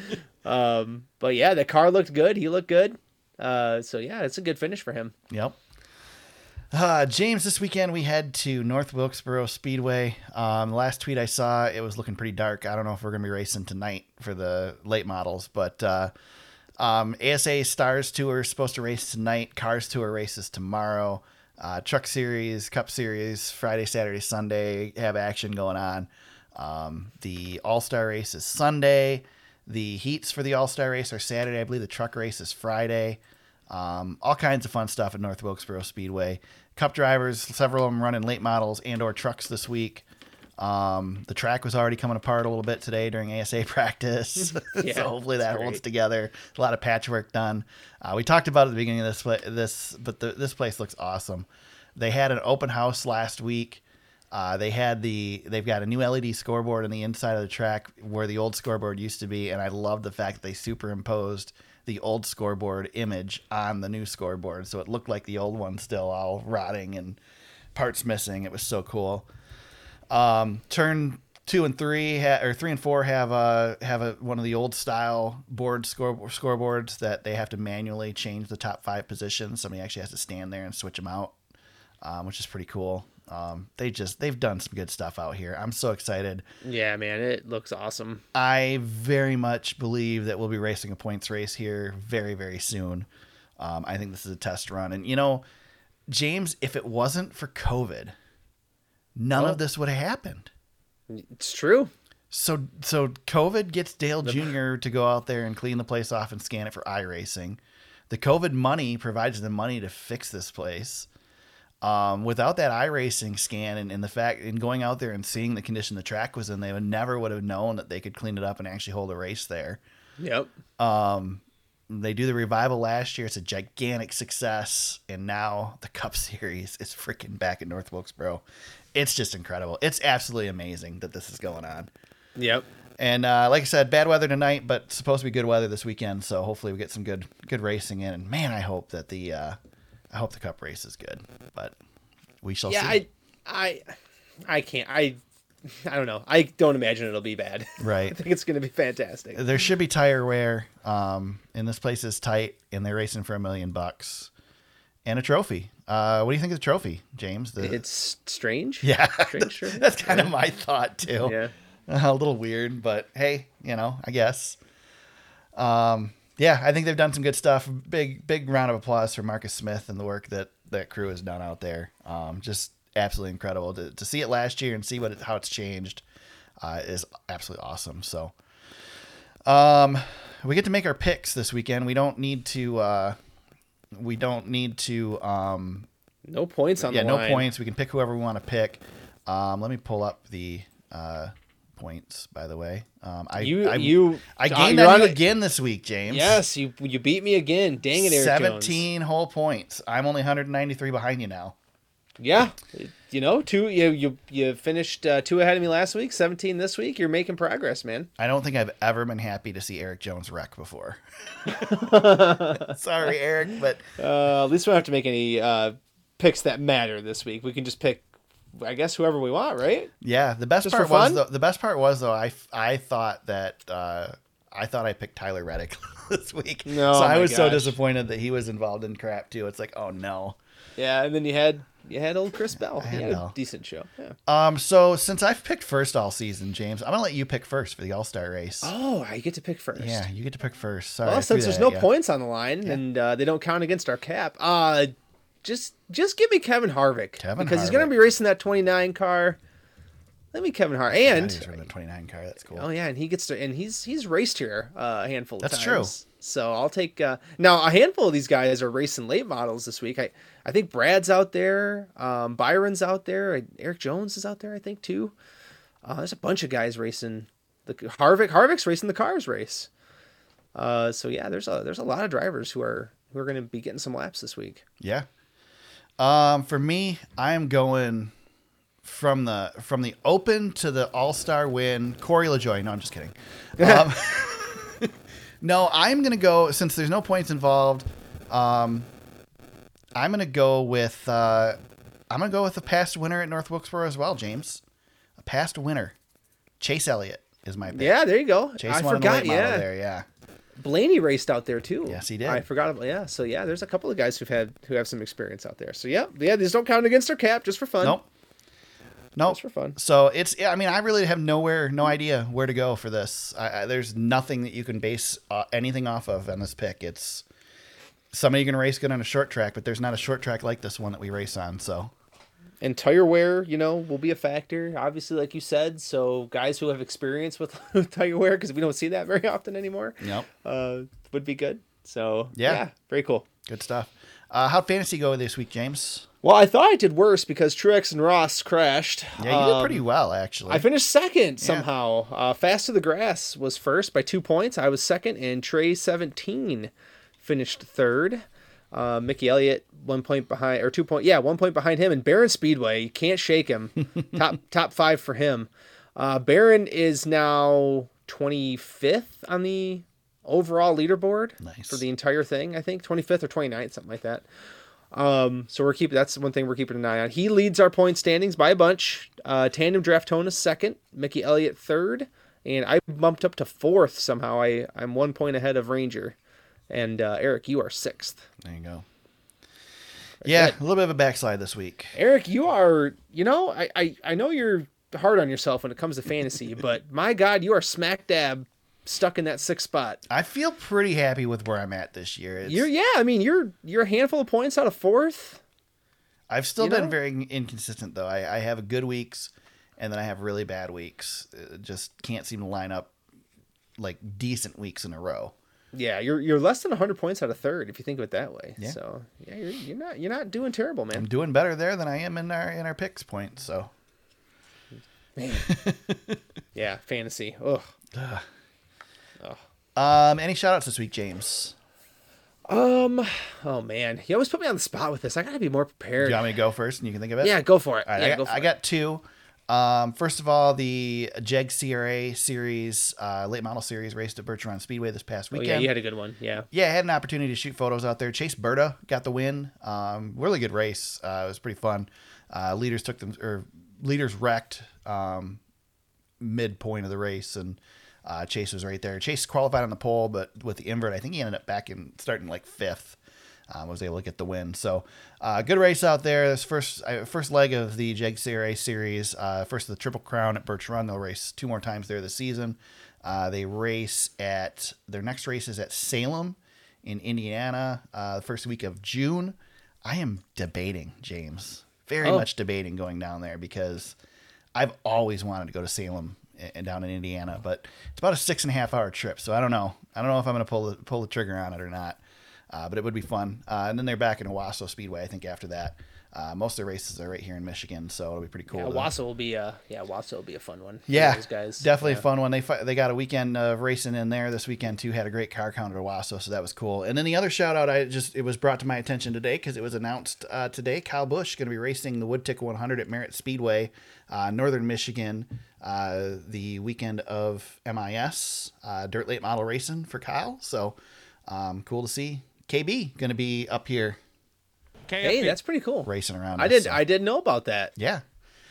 um, but yeah, the car looked good. He looked good. Uh, so yeah, it's a good finish for him.
Yep. Uh, James, this weekend we head to North Wilkesboro Speedway. Um, last tweet I saw, it was looking pretty dark. I don't know if we're going to be racing tonight for the late models, but uh, um, ASA Stars Tour is supposed to race tonight. Cars Tour races tomorrow. Uh, Truck Series, Cup Series, Friday, Saturday, Sunday have action going on. Um, the All Star race is Sunday. The heats for the All Star race are Saturday. I believe the truck race is Friday. Um, all kinds of fun stuff at North Wilkesboro Speedway. Cup drivers, several of them running late models and or trucks this week. Um, the track was already coming apart a little bit today during ASA practice,
Yeah,
so hopefully that
great.
holds together. A lot of patchwork done. Uh, we talked about it at the beginning of this, this, but the, this place looks awesome. They had an open house last week. Uh, they had the they've got a new LED scoreboard on the inside of the track where the old scoreboard used to be, and I love the fact that they superimposed the old scoreboard image on the new scoreboard, so it looked like the old one still all rotting and parts missing. It was so cool. Um, turn two and three ha- or three and four have a have a one of the old style board score scoreboards that they have to manually change the top five positions. Somebody actually has to stand there and switch them out, um, which is pretty cool. Um, they just they've done some good stuff out here. I'm so excited.
Yeah, man, it looks awesome.
I very much believe that we'll be racing a points race here very, very soon. Um, I think this is a test run. And, you know, James, if it wasn't for COVID, none
Well-
of this would have happened.
It's true.
So, so COVID gets Dale Jr. to go out there and clean the place off and scan it for iRacing. The COVID money provides the money to fix this place. Um, without that iRacing scan and, and the fact and going out there and seeing the condition the track was in, they would never would have known that they could clean it up and actually hold a race there.
Yep.
Um, they do the revival last year. It's a gigantic success, and now the Cup Series is freaking back in North Wilkesboro. It's just incredible. It's absolutely amazing that this is going on.
Yep.
And uh, like I said, bad weather tonight, but supposed to be good weather this weekend. So hopefully we get some good good racing in. And man, I hope that the uh, I hope the Cup race is good. But we shall see.
Yeah,
see.
I, I, I can't. I, I don't know. I don't imagine it'll be bad.
Right.
I think it's going to be fantastic.
There should be tire wear. Um, and this place is tight, and they're racing for a million bucks and a trophy. Uh, what do you think of the trophy, James? The,
It's strange.
yeah,
Strange trophy.
that's kind of my thought too.
Yeah.
a little weird, but hey, you know, I guess. Um, yeah, I think they've done some good stuff. Big, big round of applause for Marcus Smith and the work that that crew has done out there. Um, just absolutely incredible to, to see it last year and see what it, how it's changed uh, is absolutely awesome. So, um, we get to make our picks this weekend. We don't need to. Uh, we don't need to. Um,
No points on
yeah, no
line.
points. We can pick whoever we want to pick. Um, let me pull up the uh, points. By the way, um, I
You,
I,
you.
I gained on you again this week, James.
Yes, you you beat me again. Dang it, Erik Jones.
seventeen whole points. I'm only 193 behind you now.
Yeah, you know, two. You you you finished uh, two ahead of me last week. Seventeen this week. You're making progress, man.
I don't think I've ever been happy to see Erik Jones wreck before. Sorry, Eric, but
Uh, at least we don't have to make any uh, picks that matter this week. We can just pick, I guess, whoever we want, right?
yeah, the best
Just
part was though, the best part was though I I thought that uh, I thought I picked Tyler Reddick this week.
No,
so I was so disappointed that he was involved in crap too. It's like, oh no.
Yeah, and then you had you had old Chris Bell. He
had
a decent show. Yeah.
Um, so since I've picked first all season, James, I'm gonna let you pick first for the All Star race.
Oh, I get to pick first.
Yeah, you get to pick first. Sorry.
Well, since there's no points on the line and uh, they don't count against our cap, uh, just just give me Kevin Harvick
Kevin
because he's going to be racing that 29 car. Let me Kevin Harvick,
Yeah,
and
he's running the 29 car. That's cool.
oh yeah, and he gets to and he's he's raced here uh, a handful of
That's
times.
true.
So I'll take uh, now a handful of these guys are racing late models this week. I I think Brad's out there, um, Byron's out there, Erik Jones is out there. I think too. Uh, there's a bunch of guys racing the Harvick. Harvick's racing the cars race. Uh, so yeah, there's a there's a lot of drivers who are who are going to be getting some laps this week.
Yeah. Um, for me, I am going from the from the Open to the All Star win. Corey LaJoie. No, I'm just kidding. Um, no, I'm gonna go since there's no points involved. Um, I'm gonna go with uh, I'm gonna go with the past winner at North Wilkesboro as well, James. A past winner, Chase Elliott is my pick.
Yeah, there you go.
Chase
I forgot. Yeah,
there. Yeah,
Blaney raced out there too.
Yes, he did.
I forgot. About, yeah, so yeah, there's a couple of guys who've had who have some experience out there. So yeah, yeah, these don't count against their cap, just for fun.
nope, nope.
Just for fun.
So it's yeah, I mean I really have nowhere no idea where to go for this. I, I, there's nothing that you can base uh, anything off of on this pick. It's somebody you can race good on a short track, but there's not a short track like this one that we race on. So
And tire wear, you know, will be a factor, obviously, like you said. So guys who have experience with tire wear, because we don't see that very often anymore,
yep,
uh, would be good. So
Yeah.
very cool.
good stuff. Uh, how'd fantasy go this week, James?
Well, I thought I did worse because Truex and Ross crashed.
Yeah, you did
Um,
pretty well actually.
I finished second somehow. Uh, Fast to the Grass was first by two points. I was second, and Trey seventeen finished third. Uh, Mickey Elliott one point behind, or two point, yeah, one point behind him. And Barron Speedway, you can't shake him. top top five for him. Uh, Barron is now twenty fifth on the overall leaderboard
Nice.
for the entire thing. I think twenty fifth or 29th, something like that. Um, so we're keeping that's one thing we're keeping an eye on. He leads our point standings by a bunch. Uh, Tandem Draftona second, Mickey Elliott third, and I bumped up to fourth somehow. I I'm one point ahead of Ranger, and uh, Eric, you are sixth.
there you go. Yeah, a little bit of a backslide this week.
Eric, you are you know I I, I know you're hard on yourself when it comes to fantasy, but my God, you are smack dab stuck in that sixth spot.
I feel pretty happy with where I'm at this year. It's,
You're yeah, I mean you're you're a handful of points out of fourth.
I've still
You
been
know?
very inconsistent though. I, I have good weeks, and then I have really bad weeks. Uh, just can't seem to line up like decent weeks in a row.
Yeah, you're you're less than 100 points out of third if you think of it that way.
Yeah.
So yeah, you're, you're not you're not doing terrible, man.
I'm doing better there than I am in our in our picks point. So Man.
Yeah, fantasy. Ugh. Ugh.
um, any shout outs this week, James?
Um. Oh man, you always put me on the spot with this. I gotta be more
Do
prepared.
you want me to go first, and you can think of it?
Yeah, go for it.
Right,
yeah,
I, got,
go
I got two. Um, first of all, the Jeg CRA series, uh, late model series, raced at Birch Run Speedway this past
Oh
weekend.
yeah, you had a good one. Yeah.
yeah, I had an opportunity to shoot photos out there. Chase Berta got the win. Um, really good race. Uh, it was pretty fun. Uh, leaders took them, or leaders wrecked um, midpoint of the race, and uh, Chase was right there. Chase qualified on the pole, but with the invert, I think he ended up back in starting like fifth. Um, was able to get the win. So, uh, good race out there. This first uh, first leg of the Jeg CRA series. Uh, first of the Triple Crown at Birch Run. They'll race two more times there this season. Uh, they race at their next race is at Salem in Indiana, uh, the first week of June. I am debating, James, very
Oh.
much debating going down there because I've always wanted to go to Salem and down in Indiana, but it's about a six and a half hour trip. So I don't know. I don't know if I'm going to pull the, pull the trigger on it or not. Uh, but it would be fun. Uh, and then they're back in Owosso Speedway, I think, after that. Uh, most of the races are right here in Michigan, so it'll be pretty cool.
Yeah,
to-
Wasso will be a yeah, Wasso will be a fun one.
yeah,
those guys.
definitely
Yeah.
a fun one. They fi- they got a weekend of racing in there this weekend too. Had a great car count at Owosso, so that was cool. And then the other shout out, I just it was brought to my attention today because it was announced uh, today. Kyle Busch going to be racing the Woodtick 100 at Merritt Speedway, uh, Northern Michigan, uh, the weekend of MIS uh, dirt late model racing for Kyle. So um, cool to see. KB going to be up here
Hey, that's pretty cool.
racing around.
I
us,
did
so-
I didn't know about that.
yeah.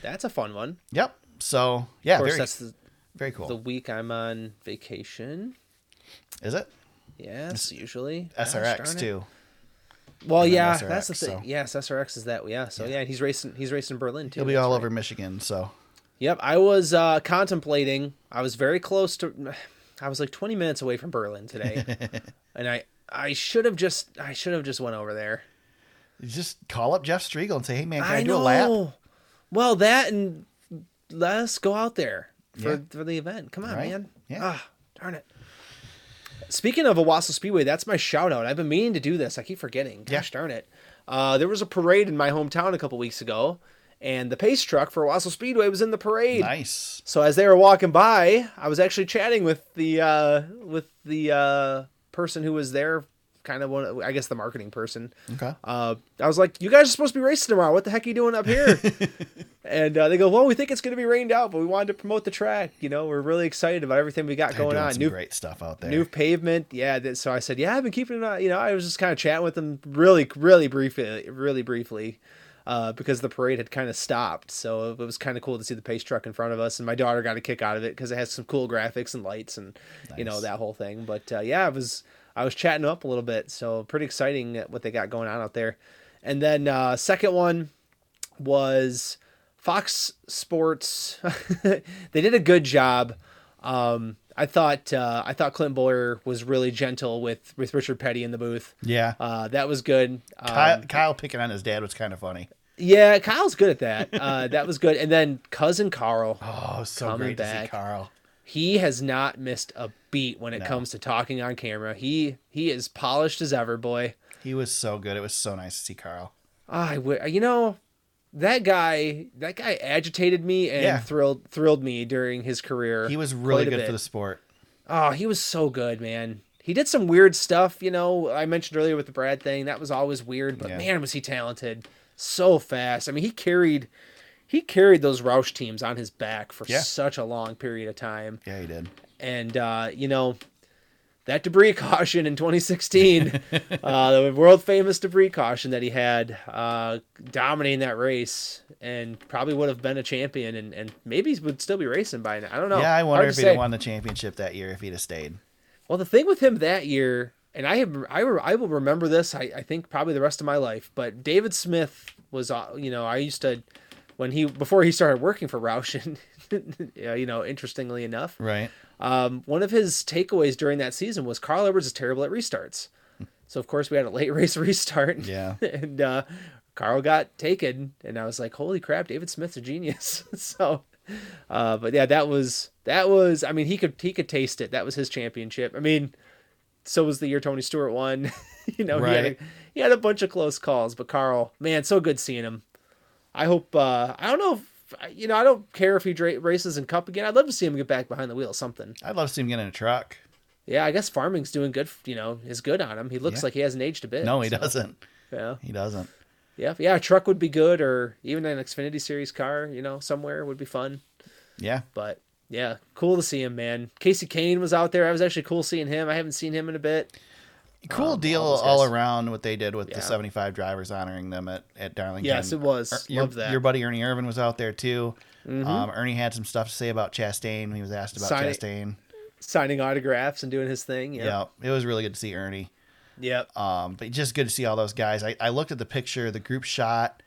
That's a fun one.
Yep. So yeah,
Of course,
very
that's the,
very cool.
the week I'm on vacation.
Is it
Yes, usually
SRX
darn
too?
Well, yeah,
SRX,
that's the thing.
so-
Yes, SRX is that. Yeah, so yeah, he's racing. He's racing Berlin too.
He'll be
that's
all
right.
over Michigan. So
Yep, I was uh, contemplating. I was very close to. I was like 20 minutes away from Berlin today, and I I should have just I should have just went over there.
Just call up Jeff Striegel and say, "Hey man, can I,
I
do
know.
a lap?"
Well, that and let's go out there for
Yeah.
for the event. Come on,
Right.
man.
Yeah.
Ah, darn it. Speaking of Owosso Speedway, that's my shout out. I've been meaning to do this. I keep forgetting. Gosh darn it. Uh, there was a parade in my hometown a couple weeks ago, and the pace truck for Owosso Speedway was in the parade.
Nice.
So as they were walking by, I was actually chatting with the uh, with the uh, person who was there kind of one, I guess the marketing person.
Okay.
Uh, I was like, "You guys are supposed to be racing tomorrow. What the heck are you doing up here?" and uh, they go, "Well, we think it's going to be rained out, but we wanted to promote the track. You know, we're really excited about everything we got going on.
some
New
great stuff out there.
new pavement, yeah." So I said, "Yeah, I've been keeping an eye." You know, I was just kind of chatting with them, really, really briefly, really briefly. Uh, because the parade had kind of stopped, so it was kind of cool to see the pace truck in front of us, and my daughter got a kick out of it because it has some cool graphics and lights and you know that whole thing. But uh, yeah, I was I was chatting up a little bit, so pretty exciting what they got going on out there. And then uh, second one was Fox Sports. they did a good job. Um, I thought uh, I thought Clint Bowyer was really gentle with with Richard Petty in the booth.
yeah.
Uh, that was good. Um,
Kyle, Kyle picking on his dad was kind of funny.
yeah, Kyle's good at that. Uh, that was good. And then cousin Carl,
Oh, so
Coming
great to see
back.
Carl.
he has not missed a beat when it
No.
comes to talking on camera. He he is polished as ever, boy.
He was so good. It was so nice to see Carl.
I would, you know, that guy, that guy agitated me and
Yeah.
thrilled thrilled me during his career.
He was really good
bit.
for the sport.
Oh, he was so good, man. He did some weird stuff, you know. I mentioned earlier with the Brad thing. That was always weird, but
Yeah.
man, was he talented. So fast. I mean, he carried he carried those Roush teams on his back for
Yeah.
such a long period of time.
Yeah, he did.
And uh, you know, that debris caution in 2016, uh, the world famous debris caution that he had, uh, dominating that race, and probably would have been a champion, and, and maybe would still be racing by now. I don't know.
yeah, I wonder
Hard
if he'd have won the championship that year if he'd have stayed.
Well, the thing with him that year, and I have, I, I will remember this. I, I think probably the rest of my life. But David Smith was, uh, you know, I used to when he before he started working for Roush, yeah, you know, interestingly enough,
Right.
um, one of his takeaways during that season was Carl Edwards is terrible at restarts. So of course we had a late race restart.
Yeah.
and uh, Carl got taken, and I was like, "Holy crap, David Smith's a genius." so, uh, but yeah, that was that was. I mean, he could he could taste it. That was his championship. I mean, so was the year Tony Stewart won. you know, he, had a, he had a bunch of close calls, but Carl, man, so good seeing him. I hope. Uh, I don't know. If, you know, I don't care if he dra- races in Cup again. I'd love to see him get back behind the wheel, something.
I'd love to see him get in a truck.
Yeah, I guess farming's doing good. You know, is good on him. He looks
Yeah.
like he hasn't aged a bit.
No, he
so,
doesn't.
Yeah,
He doesn't.
yeah, yeah. A truck would be good, or even an Xfinity Series car. You know, somewhere would be fun.
Yeah.
But yeah, cool to see him, man. Kasey Kahne was out there. I was actually cool seeing him. I haven't seen him in a bit.
Cool
Um,
deal
all
all around what they did with
Yeah.
the 75 drivers honoring them at, at Darlington.
Yes, it was.
Er- Your,
Love that.
your buddy Ernie Irvan was out there too.
Mhm.
Um, Ernie had some stuff to say about Chastain. He was asked about
Signing-
Chastain.
Signing autographs and doing his thing.
Yeah.
Yeah.
it was really good to see Ernie.
Yep.
Um, but just good to see all those guys. I, I looked at the picture, the group shot,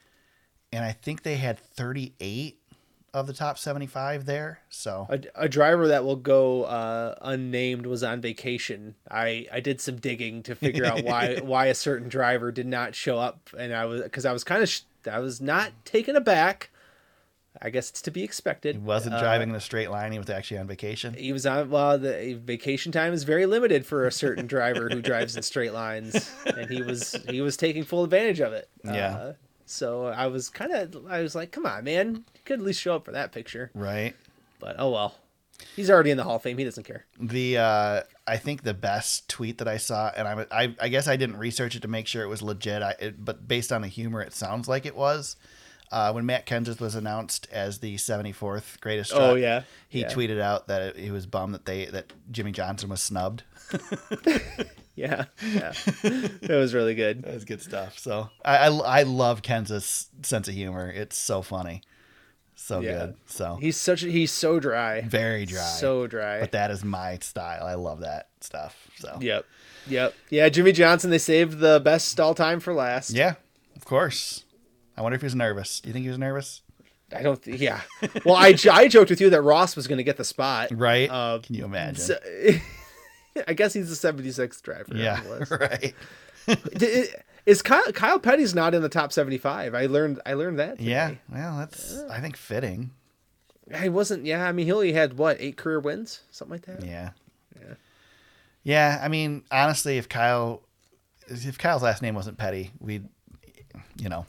and I think they had 38 of the top 75 there. So
A, a driver that will go uh, unnamed was on vacation. I, I did some digging to figure out why why a certain driver did not show up, and I was because I was kind of sh- I was not taken aback. I guess it's to be expected.
he wasn't
Uh,
driving in a straight line. He was actually on vacation.
He was on. Well, the vacation time is very limited for a certain driver who drives in straight lines, and he was he was taking full advantage of it.
Yeah.
Uh, so I was kind of I was like, come on, man, you could at least show up for that picture.
Right.
But oh well, he's already in the Hall of Fame. He doesn't care.
The uh, I think the best tweet that I saw, and I, I, I guess I didn't research it to make sure it was legit. I, it, but based on the humor, it sounds like it was. Uh, when Matt Kenseth was announced as the 74th greatest
Oh, yeah.
he
Yeah.
tweeted out that it, he was bummed that they that Jimmie Johnson was snubbed.
Yeah, yeah, it was really good.
That was good stuff. So I, I, I love Kenseth's sense of humor. It's so funny, so
Yeah.
good. So
He's such a, he's so dry,
very dry,
so dry.
but that is my style. I love that stuff. So
Yep, yep, yeah. Jimmie Johnson. They saved the best all time for last.
yeah, of course. I wonder if he was nervous. Do you think he was nervous?
I don't. Th- yeah. Well, I, I joked with you that Ross was going to get the spot.
Right?
Uh,
Can you imagine?
So- I guess he's the 76th driver.
yeah, right.
Is Kyle Kyle Petty's not in the top 75? I learned I learned that. Today.
Yeah. Well, that's I think fitting.
He wasn't. Yeah. I mean, he only had what eight career wins, something like that.
Yeah.
Yeah.
Yeah. I mean, honestly, if Kyle, if Kyle's last name wasn't Petty, we'd, you know,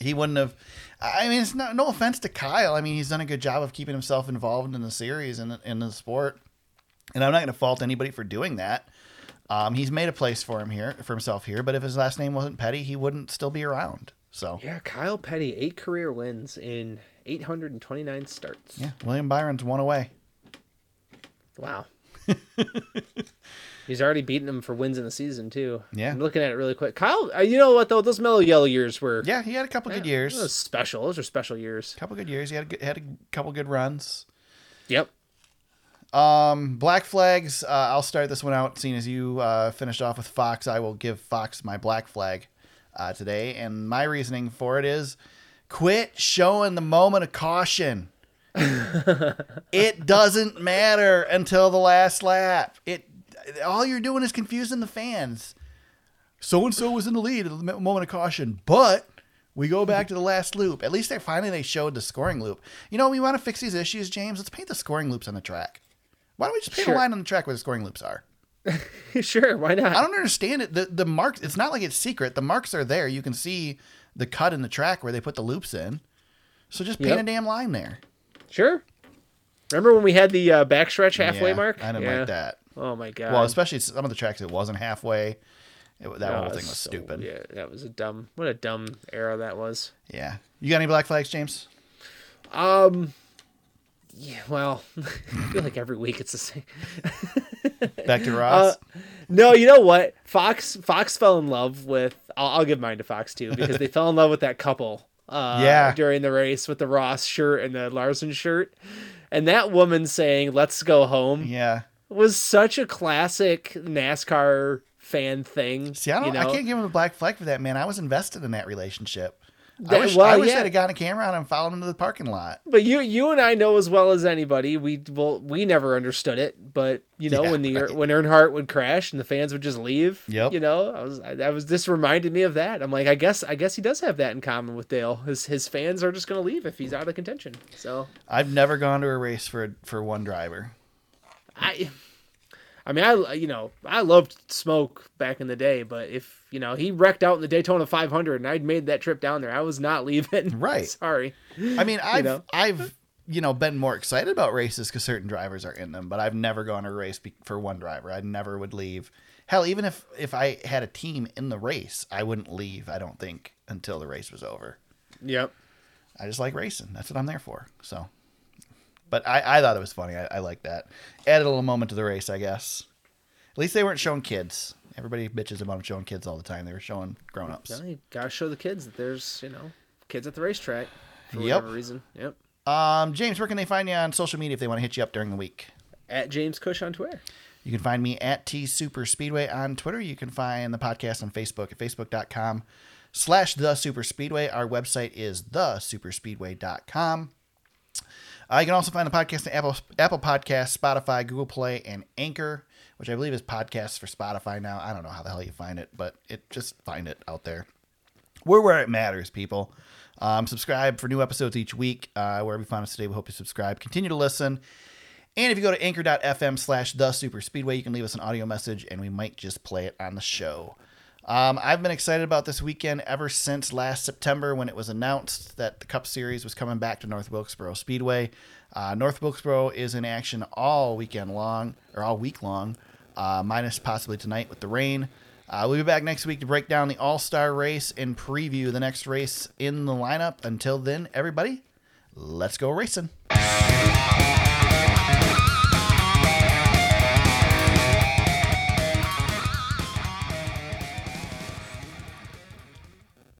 he wouldn't have. I mean, it's not no offense to Kyle. I mean, he's done a good job of keeping himself involved in the series and in the sport, and I'm not going to fault anybody for doing that. Um, he's made a place for him here for himself here, but if his last name wasn't Petty, he wouldn't still be around. So
Yeah, Kyle Petty, eight career wins in 829 starts.
yeah, William Byron's one away.
Wow. He's already beaten him for wins in the season too.
Yeah.
I'm looking at it really quick. Kyle, uh, you know what though? Those mellow yellow years were
Yeah, he had a couple good years.
Those special. Those are special years.
couple good years. He had a, good, had a couple good runs.
Yep.
Um, Black Flags. Uh, I'll start this one out. Seeing as you uh, finished off with Fox, I will give Fox my Black Flag uh, today, and my reasoning for it is: quit showing the moment of caution. it doesn't matter until the last lap. It all you're doing is confusing the fans. So and so was in the lead at the moment of caution, but we go back to the last loop. At least they finally they showed the scoring loop. You know, we want to fix these issues, James. Let's paint the scoring loops on the track. Why don't we just paint
Sure.
a line on the track where the scoring loops are?
sure. Why not?
I don't understand it. The the marks. It's not like it's secret. The marks are there. You can see the cut in the track where they put the loops in. So just paint
Yep.
a damn line there.
Sure. Remember when we had the uh, backstretch halfway
Yeah,
mark?
I didn't
Yeah.
like that.
Oh my god.
Well, especially some of the tracks it wasn't halfway. It, that
Oh,
whole thing was
so-
stupid.
Yeah, that was a dumb. What a dumb era that was.
Yeah. You got any black flags, James?
Um. Yeah. Well, I feel like every week it's the same.
Back to Ross.
Uh, No, you know what? Fox Fox fell in love with. I'll, I'll give mine to Fox too because they fell in love with that couple. Uh,
Yeah.
During the race with the Ross shirt and the Larson shirt, and that woman saying "Let's go home"
yeah.
Was such a classic NASCAR fan thing.
See, I don't.
you know?
I can't give him a black flag for that, man. I was invested in that relationship. I wish,
well,
I wish
yeah.
I'd have gotten a camera on him and followed him to the parking lot.
But you you and I know as well as anybody. We well we never understood it, but you know
Yeah,
when the
right.
when Earnhardt would crash and the fans would just leave.
Yep.
You know, I was I, that was this reminded me of that. I'm like, I guess I guess he does have that in common with Dale. His his fans are just gonna leave if he's out of contention. So
I've never gone to a race for for one driver.
I. I mean, I you know I loved Smoke back in the day, but if you know he wrecked out in the Daytona 500 and I'd made that trip down there, I was not leaving.
Right.
Sorry.
I mean, I've
know?
I've you know been more excited about races because certain drivers are in them, but I've never gone to a race be- for one driver. I never would leave. Hell, even if if I had a team in the race, I wouldn't leave. I don't think until the race was over.
Yep.
I just like racing. That's what I'm there for. So, but I, I thought it was funny. I, I like that. Added a little moment to the race, I guess. At least they weren't showing kids. Everybody bitches about them showing kids all the time. They were showing grown ups.
You gotta show the kids that there's you know kids at the racetrack for
Yep.
whatever reason. Yep.
Um, James, where can they find you on social media if they want to hit you up during the week?
At James Kuch on Twitter.
You can find me at T Super Speedway on Twitter. You can find the podcast on Facebook at facebook.com slash the Super Speedway. Our website is thesuperspeedway.com. Uh, you can also find the podcast on Apple, Apple Podcasts, Spotify, Google Play, and Anchor, which I believe is podcasts for Spotify now. I don't know how the hell you find it, but it just find it out there. We're where it matters, people. Um, subscribe for new episodes each week. Uh, wherever you find us today, we hope you subscribe. Continue to listen. And if you go to anchor.fm slash the super speedway, you can leave us an audio message and we might just play it on the show. Um, I've been excited about this weekend ever since last September when it was announced that the Cup Series was coming back to North Wilkesboro Speedway. Uh, North Wilkesboro is in action all weekend long, or all week long, uh, minus possibly tonight with the rain. Uh, we'll be back next week to break down the All Star race and preview the next race in the lineup. Until then, everybody, let's go racing.